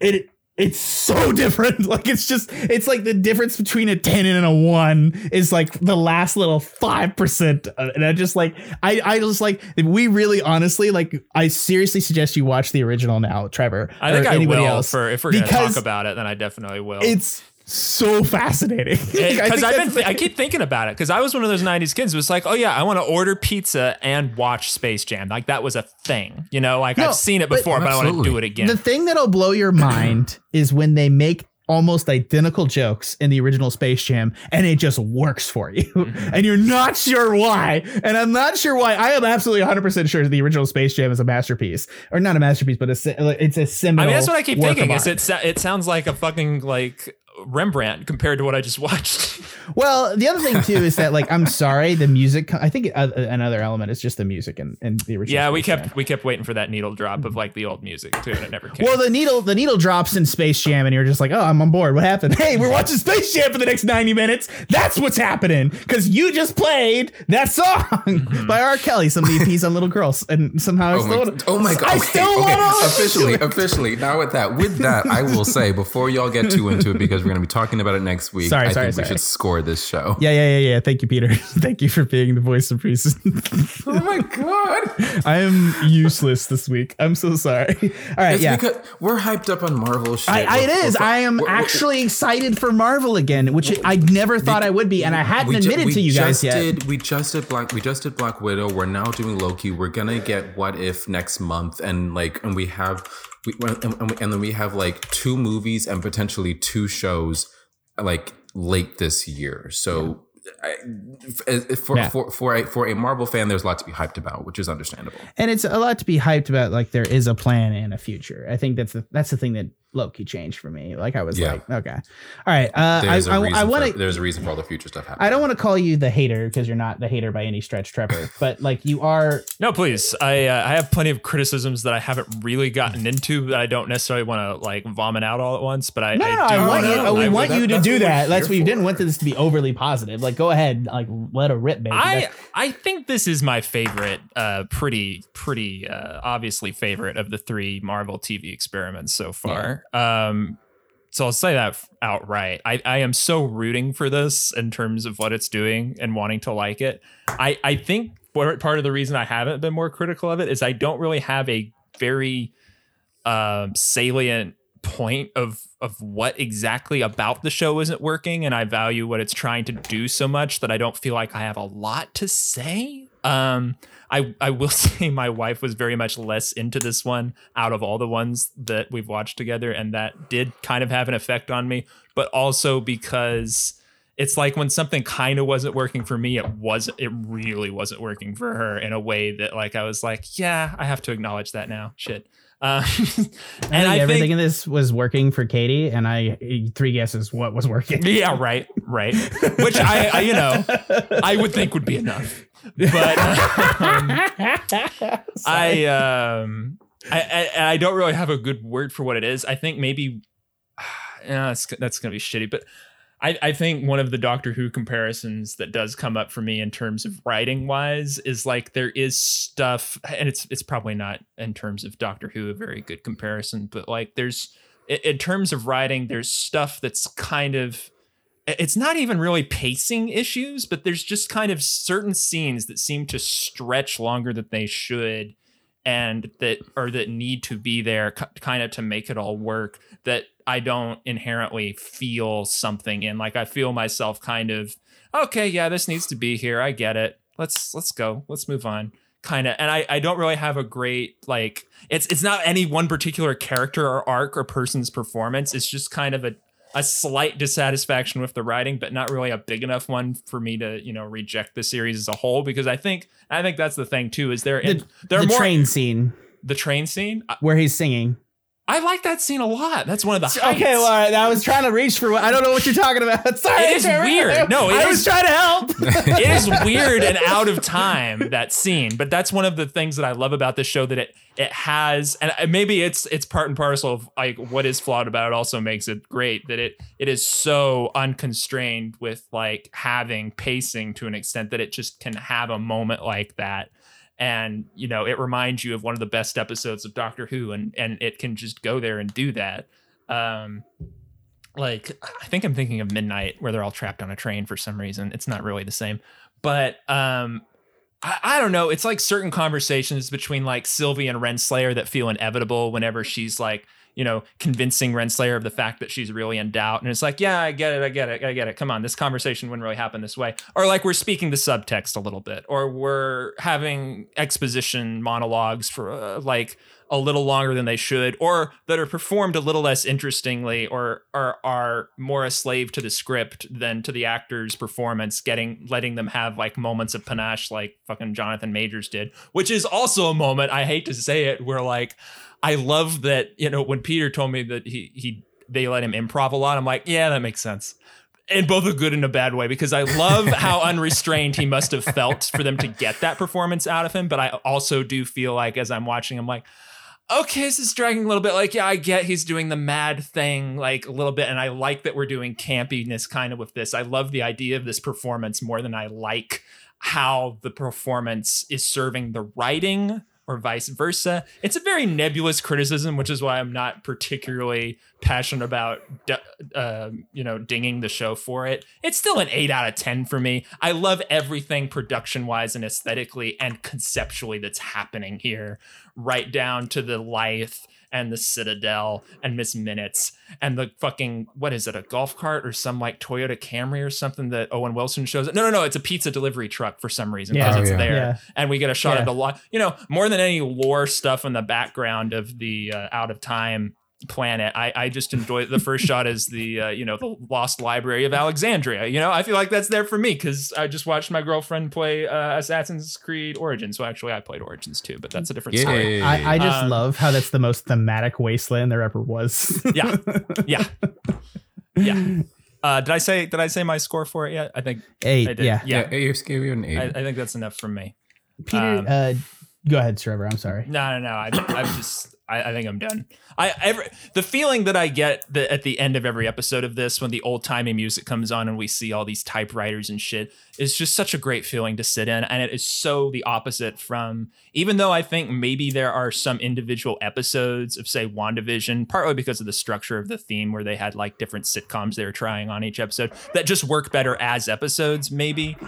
it it's so [laughs] different. Like it's just it's like the difference between a 10 and a 1 is like the last little 5%. Uh, and I just like I I just like we really honestly like I seriously suggest you watch the original now, Trevor. I think I anybody will. else. For if we're going to talk about it, then I definitely will. It's so fascinating. [laughs] Because think I've been, th- I keep thinking about it because I was one of those '90s kids who was like, "Oh yeah, I want to order pizza and watch Space Jam." Like that was a thing, you know. Like No, I've seen it before, but, I want to do it again. The thing that'll blow your [clears throat] mind is when they make almost identical jokes in the original Space Jam and it just works for you. Mm-hmm. [laughs] And you're not sure why. And I'm not sure why. I am absolutely 100% sure the original Space Jam is a masterpiece. Or not a masterpiece, but a, it's a seminal I mean, that's what I keep thinking. of Is it? It sounds like a fucking like Rembrandt compared to what I just watched. [laughs] Well, the other thing too is that like I'm sorry, the music. I think uh, another element is just the music and, and the original. yeah, we Space kept Jam. we kept waiting for that needle drop of like the old music too, and it never came. Well, the needle the needle drops in Space Jam, and you're just like, oh, I'm on board. What happened? [laughs] Hey, we're watching Space Jam for the next 90 minutes. That's what's happening because you just played that song [laughs] by R. Kelly. Some EPs on little girls, and somehow I Oh still my, oh my god! I Okay, still okay. want to Officially, officially. Now with that, with that, I will say before y'all get too into it because we're going to be talking about it next week. Sorry, I sorry, think we should score this show. Yeah, yeah, yeah, yeah. Thank you, Peter. [laughs] Thank you for being the voice of reason. [laughs] Oh my god! [laughs] I am useless this week. I'm so sorry. All right, It's yeah. because we're hyped up on Marvel shit. I, I, it We're- is. we're- I am we're- actually excited for Marvel again, which I never thought I would be, and I hadn't we ju- admitted to you guys yet. Did, we just did Black. We just did Black Widow. We're now doing Loki. We're gonna get What If next month, and like, and we have, we and, and, we- and then we have like two movies and potentially two shows, like late this year. So. I, f- uh, for, Yeah. for for a for a Marvel fan, there's a lot to be hyped about, which is understandable. and it's a lot to be hyped about. Like there is a plan and a future. I think that's the that's the thing that Loki changed for me. Like I was Yeah. like, okay, all right. Uh, I There's a I, reason I want to. there's a reason for all the future stuff happening. I don't want to call you the hater because you're not the hater by any stretch, Trevor. [laughs] But like you are. No, please. I uh, I have plenty of criticisms that I haven't really gotten into that I don't necessarily want to like vomit out all at once. But I No, no, no. do I want you. oh, we I want would- you to do that. That's here what you didn't want this to be overly positive. Like go ahead, like let her rip, baby. I That's- I think this is my favorite, uh, pretty pretty uh, obviously favorite of the three Marvel TV experiments so far. Um, so I'll say that outright. I, I am so rooting for this in terms of what it's doing and wanting to like it. I I think part of the reason I haven't been more critical of it is I don't really have a very um, salient point of of what exactly about the show isn't working and I value what it's trying to do so much that I don't feel like I have a lot to say. Um I I will [laughs] say my wife was very much less into this one out of all the ones that we've watched together and that did kind of have an effect on me, but also because it's like when something kind of wasn't working for me, it was it really wasn't working for her in a way that like I was like, yeah, I have to acknowledge that now. Shit. [laughs] Uh, I and think I everything think in this was working for Katie, and I three guesses what was working. Yeah, right, right. Which I, I, you know, I would think would be enough. [laughs] But um, [laughs] I, um, I, I, I don't really have a good word for what it is. I think maybe, [sighs] yeah, that's that's gonna be shitty. But I, I think one of the Doctor Who comparisons that does come up for me in terms of writing wise is like there is stuff, and it's it's probably not in terms of Doctor Who a very good comparison, but like there's in, in terms of writing, there's stuff that's kind of it's not even really pacing issues, but there's just kind of certain scenes that seem to stretch longer than they should and that or that need to be there kind of to make it all work that I don't inherently feel something in. Like I feel myself kind of okay yeah this needs to be here. I get it. Let's let's go. Let's move on. Kind of and I I don't really have a great like it's it's not any one particular character or arc or person's performance. It's just kind of a a slight dissatisfaction with the writing, but not really a big enough one for me to, you know, reject the series as a whole. Because I think, I think that's the thing too. Is there, The, there the more train scene the train scene. Where he's singing. I like that scene a lot. That's one of the heights. Okay, well, all right, I was trying to reach for what I don't know what you're talking about. [laughs] Sorry, It is Trevor. weird. No, I is- was trying to help. [laughs] [laughs] it is weird and out of time that scene but that's one of the things that i love about this show that it it has and maybe it's it's part and parcel of like what is flawed about it also makes it great that it it is so unconstrained with like having pacing to an extent that it just can have a moment like that and you know it reminds you of one of the best episodes of doctor who and and it can just go there and do that um like I think I'm thinking of Midnight where they're all trapped on a train for some reason. It's not really the same. But um I, I don't know. It's like certain conversations between like Sylvie and Renslayer that feel inevitable whenever she's like, you know, convincing Renslayer of the fact that she's really in doubt. And it's like, yeah, I get it, I get it, I get it. Come on, this conversation wouldn't really happen this way. Or like we're speaking the subtext a little bit, or we're having exposition monologues for uh, like a little longer than they should, or that are performed a little less interestingly, or are are more a slave to the script than to the actor's performance, getting letting them have like moments of panache like fucking Jonathan Majors did, which is also a moment, I hate to say it, where like I love that, you know, when Peter told me that he he they let him improv a lot, I'm like, yeah, that makes sense. In both a good and a bad way, because I love [laughs] how unrestrained he must have felt for them to get that performance out of him. But I also do feel like as I'm watching, I'm like, okay, this is dragging a little bit. Like, yeah, I get he's doing the mad thing like a little bit, and I like that we're doing campiness kind of with this. I love the idea of this performance more than I like how the performance is serving the writing or vice versa. It's a very nebulous criticism, which is why I'm not particularly passionate about, uh, you know, dinging the show for it. It's still an eight out of 10 for me. I love everything production wise and aesthetically and conceptually that's happening here, right down to the lithe and the Citadel and Miss Minutes and the fucking what is it a golf cart or some like Toyota Camry or something that Owen Wilson shows. No, no, no, it's a pizza delivery truck for some reason because Yeah. Oh, it's yeah. there, Yeah. and we get a shot Yeah. of the lot. You know, more than any lore stuff in the background of the uh, out of time planet. I i just enjoy the first shot is the uh, you know the lost library of alexandria. You know i feel like that's there for me because i just watched my girlfriend play uh, assassin's creed origins. So actually i played origins too but that's a different story. I, I just Um, love how that's the most thematic wasteland there ever was. yeah. Yeah. [laughs] Yeah. Uh did i say did i say my score for it yet? I think Eight, i did. yeah. yeah, yeah, you gave you an eight. I, I think that's enough from me. Peter, Um, uh, go ahead, Trevor. I'm sorry. No, no, no. I, I'm just. I, I think I'm done. I every the feeling that I get that at the end of every episode of this, when the old timey music comes on and we see all these typewriters and shit, is just such a great feeling to sit in, and it is so the opposite from. Even though I think maybe there are some individual episodes of say WandaVision, partly because of the structure of the theme, where they had like different sitcoms they were trying on each episode that just work better as episodes, maybe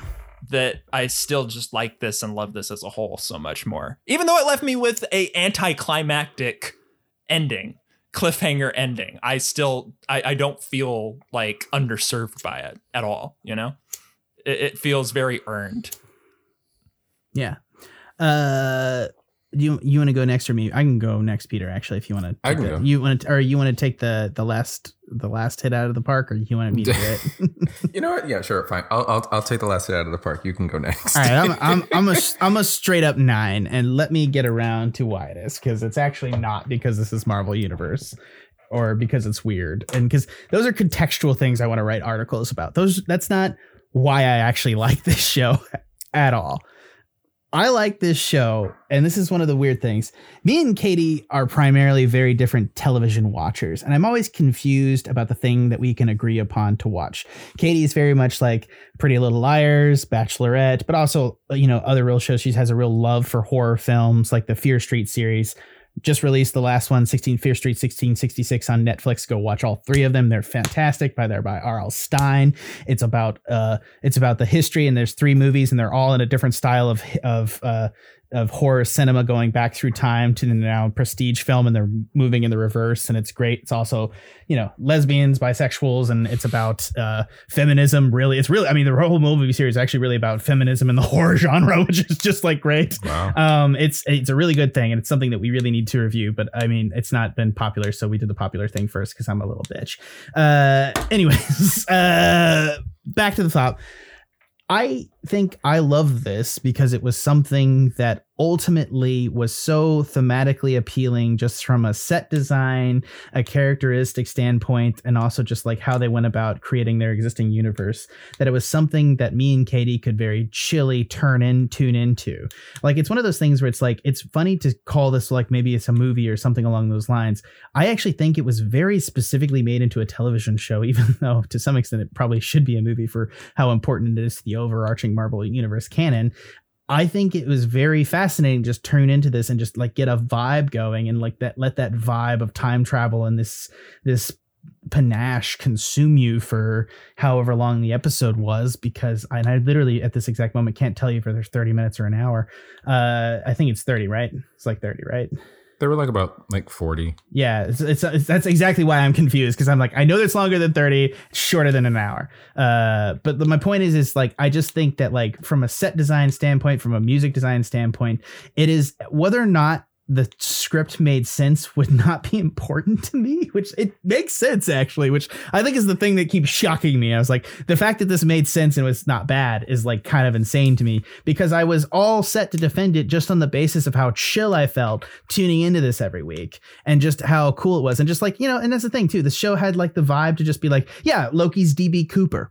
that I still just like this and love this as a whole so much more. Even though it left me with a anticlimactic ending, cliffhanger ending, I still I, I don't feel like underserved by it at all. You know, it, it feels very earned. Yeah. Uh, do you you want to go next or me? I can go next, Peter. Actually, if you want to, I can go. You want to, or you want to take the the last the last hit out of the park, or you want me to do it? [laughs] [laughs] you know what? Yeah, sure, fine. I'll, I'll I'll take the last hit out of the park. You can go [laughs] next. All right, I'm I'm I'm a I'm a straight up nine, and let me get around to why it is because it's actually not because this is Marvel Universe or because it's weird, and because those are contextual things I want to write articles about. Those that's not why I actually like this show at all. I like this show, and this is one of the weird things. Me and Katie are primarily very different television watchers, and I'm always confused about the thing that we can agree upon to watch. Katie is very much like Pretty Little Liars, Bachelorette, but also, you know, other real shows. She has a real love for horror films like the Fear Street series. Just released the last one, 16 Fear Street 1666 on Netflix. Go watch all three of them. They're fantastic by there by R.L. Stine. It's about uh it's about the history and there's three movies and they're all in a different style of of uh of horror cinema going back through time to the now prestige film and they're moving in the reverse and it's great. It's also, you know, lesbians, bisexuals, and it's about uh feminism. Really, it's really I mean the whole movie series is actually really about feminism in the [laughs] horror genre, which is just like great. Wow. Um, it's it's a really good thing, and it's something that we really need to review. But I mean, it's not been popular, so we did the popular thing first because I'm a little bitch. Uh, anyways, [laughs] uh, back to the top. I think I love this because it was something that ultimately was so thematically appealing just from a set design, a characteristic standpoint, and also just like how they went about creating their existing universe that it was something that me and Katie could very chilly turn in, tune into. Like it's one of those things where it's like it's funny to call this like maybe it's a movie or something along those lines. I actually think it was very specifically made into a television show, [laughs] even though to some extent it probably should be a movie for how important it is to the overarching Marvel universe canon. I think it was very fascinating just turn into this and just like get a vibe going and like that let that vibe of time travel and this this panache consume you for however long the episode was because and I literally at this exact moment can't tell you if there's 30 minutes or an hour. Uh I think it's 30, right? It's like 30, right? They were like about like forty. Yeah, it's, it's, it's that's exactly why I'm confused because I'm like I know that's longer than 30, shorter than an hour. Uh, but the, my point is is like I just think that like from a set design standpoint, from a music design standpoint, it is whether or not the script made sense would not be important to me, which it makes sense actually, which I think is the thing that keeps shocking me. I was like, the fact that this made sense and was not bad is like kind of insane to me because I was all set to defend it just on the basis of how chill I felt tuning into this every week and just how cool it was. And just like, you know, and that's the thing too, the show had like the vibe to just be like, yeah, Loki's DB Cooper.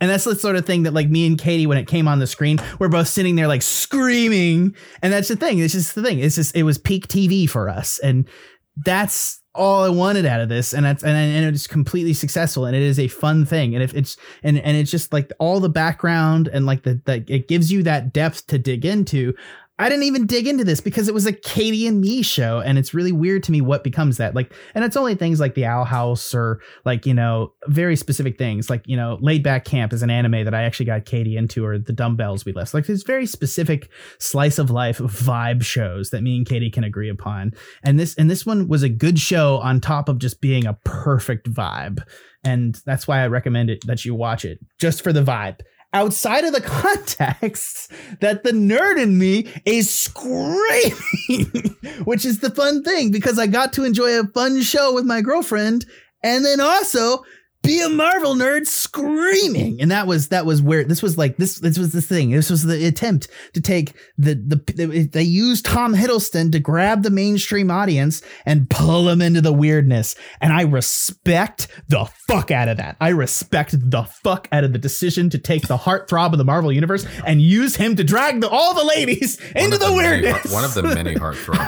And that's the sort of thing that like me and Katie, when it came on the screen, we're both sitting there like screaming. And that's the thing. It's just the thing. It's just it was peak TV for us. And that's all I wanted out of this. And that's and, and it's completely successful. And it is a fun thing. And if it's and and it's just like all the background and like the, that it gives you that depth to dig into. I didn't even dig into this because it was a Katie and me show, and it's really weird to me what becomes that. Like, and it's only things like the Owl House or like you know very specific things like you know Laid Back Camp is an anime that I actually got Katie into, or the Dumbbells we left. Like, there's very specific slice of life vibe shows that me and Katie can agree upon, and this and this one was a good show on top of just being a perfect vibe, and that's why I recommend it that you watch it just for the vibe outside of the [laughs] context that the nerd in me is screaming, [laughs] which is the fun thing because I got to enjoy a fun show with my girlfriend and then also be a Marvel nerd screaming. And that was that was where this was like this this was the thing. This was the attempt to take the the they used Tom Hiddleston to grab the mainstream audience and pull them into the weirdness. And I respect the fuck out of that. I respect the fuck out of the decision to take the heartthrob of the Marvel universe and use him to drag the, all the ladies into the, the weirdness. Many, one of the many heartthrobs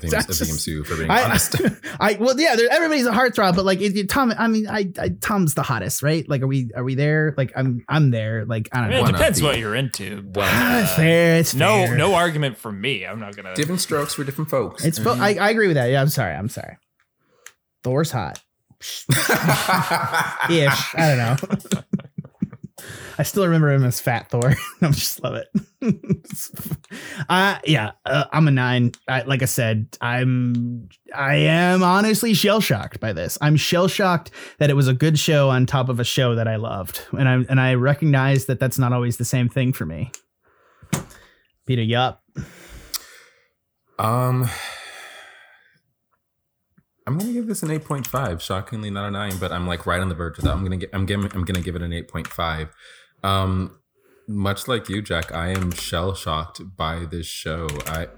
of the, MCU, for being I, honest. [laughs] I, well, yeah, everybody's a heartthrob, but like it, Tom, I mean, I, I Tom's the hottest, right? Like, are we are we there? Like, I'm I'm there. Like, I don't I mean, know. it depends what you're into. Well, Ah, fair. It's no, fair. no argument from me. I'm not gonna. different strokes for different folks. It's. fo- I, I agree with that. Yeah, I'm sorry. I'm sorry. Thor's hot. [laughs] Ish. I don't know. [laughs] I still remember him as Fat Thor. [laughs] I just love it. [laughs] uh, yeah, uh, I'm a nine. I, like I said, I'm. I am honestly shell shocked by this. I'm shell shocked that it was a good show on top of a show that I loved, and I and I recognize that that's not always the same thing for me. Peter, yup. Um, I'm gonna give this an 8.5. Shockingly, not a nine, but I'm like right on the verge of that. I'm gonna get. I'm giving. I'm gonna give it an 8.5. Um, much like you, Jack, I am shell shocked by this show. I.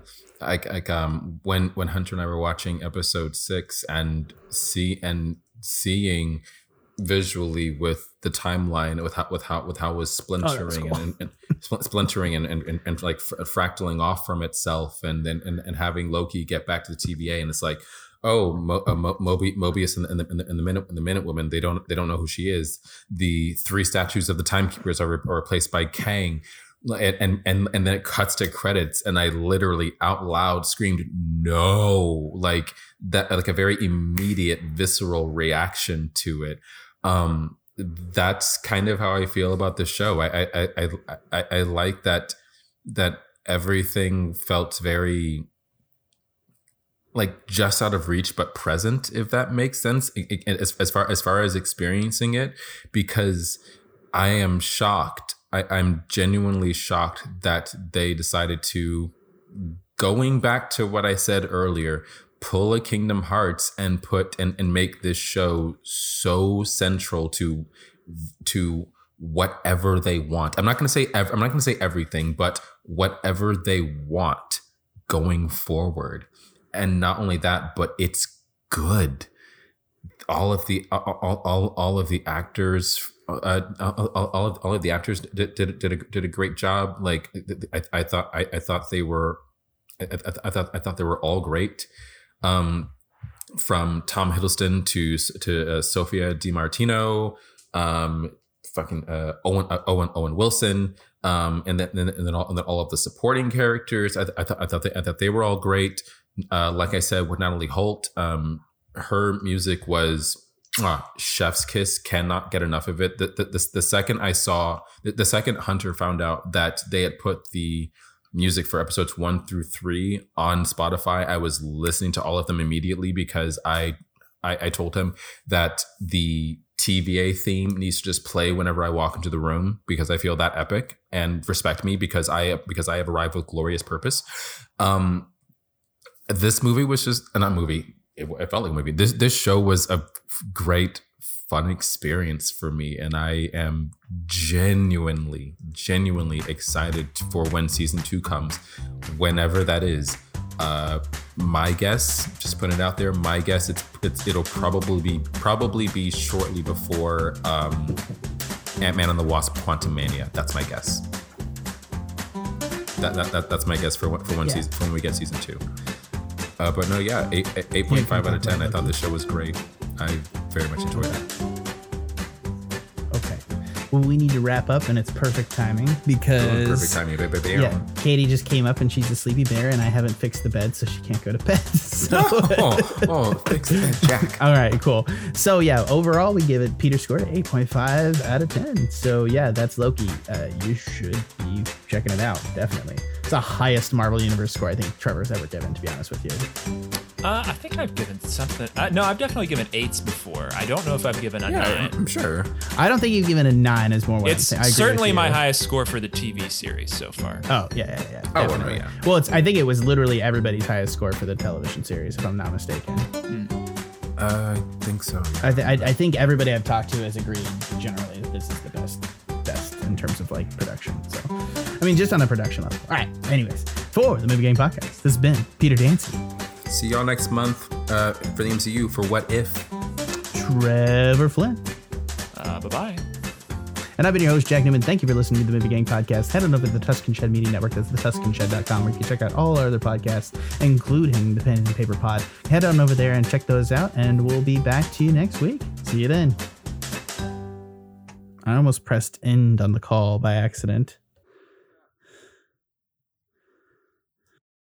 Like, like um when when Hunter and I were watching episode six and see and seeing visually with the timeline with how with how with how it was splintering cool. and, and, and splintering and, and, and, like fr- fractaling off from itself and then and, and having Loki get back to the TVA and it's like oh Mo, uh, Mo, Mobi, Mobius and, and, the, and, the, and the minute and the minute woman they don't they don't know who she is. The three statues of the timekeepers are, re- are replaced by Kang. And, and and then it cuts to credits and I literally out loud screamed no like that like a very immediate visceral reaction to it. Um that's kind of how I feel about the show. I I I I, I like that that everything felt very like just out of reach but present if that makes sense as, as far as far as experiencing it because i am shocked. I, i'm genuinely shocked that they decided to going back to what i said earlier pull a kingdom hearts and put and, and make this show so central to to whatever they want. I'm not going to say ev- i'm not going to say everything but whatever they want going forward and not only that but it's good. All of the all all, all of the actors uh, all, all of all of the actors did did, did, a, did a great job. Like I, I thought I, I thought they were I, I, I thought I thought they were all great. Um from Tom Hiddleston to to uh, Sophia Di Martino um fucking uh, Owen uh, Owen Owen Wilson um and then and then all, and then all of the supporting characters. I, I thought I thought they, I thought they were all great uh like I said with Natalie Holt um her music was ah, chef's kiss. Cannot get enough of it. The, the, the, the second i saw the, the second hunter found out that they had put the music for episodes one through three on spotify i was listening to all of them immediately because i i, I told him that the tva theme needs to just play whenever i walk into the room because i feel that epic and respect me because i because i have arrived with glorious purpose. Um this movie was just uh, not movie it, it felt like a movie. This this show was a great fun experience for me and I am genuinely genuinely excited for when season 2 comes whenever that is. Uh my guess, just putting it out there, my guess it's, it's it'll probably be probably be shortly before um Ant-Man and the Wasp Quantumania. That's my guess. That, that, that that's my guess for when, for when Yeah. season for when we get season 2. Uh, but no, yeah, eight eight point five out of ten. I thought the show was great. I very much enjoyed it. Okay. well, we need to wrap up, and it's perfect timing because Perfect timing. baby, baby. yeah, Katie just came up and she's a sleepy bear, and I haven't fixed the bed, so she can't go to bed. [laughs] So. [laughs] oh, oh, fix that, Jack. [laughs] All right, cool. So yeah, overall we give it Peter scored 8.5 out of 10. So yeah, that's Loki. Uh, you should be checking it out, definitely. It's the highest Marvel Universe score I think Trevor's ever given, to be honest with you. Uh, I think I've given something. Uh, no, I've definitely given eights before. I don't know if I've given a Yeah, nine. I'm sure. I don't think you've given a nine is more what It's I'm saying. I certainly my highest score for the TV series so far. Oh yeah, yeah, yeah. Oh, no, definitely. yeah. Well, it's I think it was literally everybody's highest score for the television series, if I'm not mistaken. Uh, I think so. I, th- I, I think everybody I've talked to has agreed generally that this is the best best in terms of like production. So, I mean, just on the production level. All right. Anyways, for the Movie Game Podcast, this has been Peter Dancy, See y'all next month uh, for the MCU for What If. Trevor Flynn, Uh, bye bye. And I've been your host Jack Newman. Thank you for listening to the Movie Gang Podcast. Head on over to the Tuscan Shed Media Network. That's thetuscanshed.com, where you can check out all our other podcasts, including the Pen and Paper Pod. Head on over there and check those out, and we'll be back to you next week. See you then. I almost pressed end on the call by accident.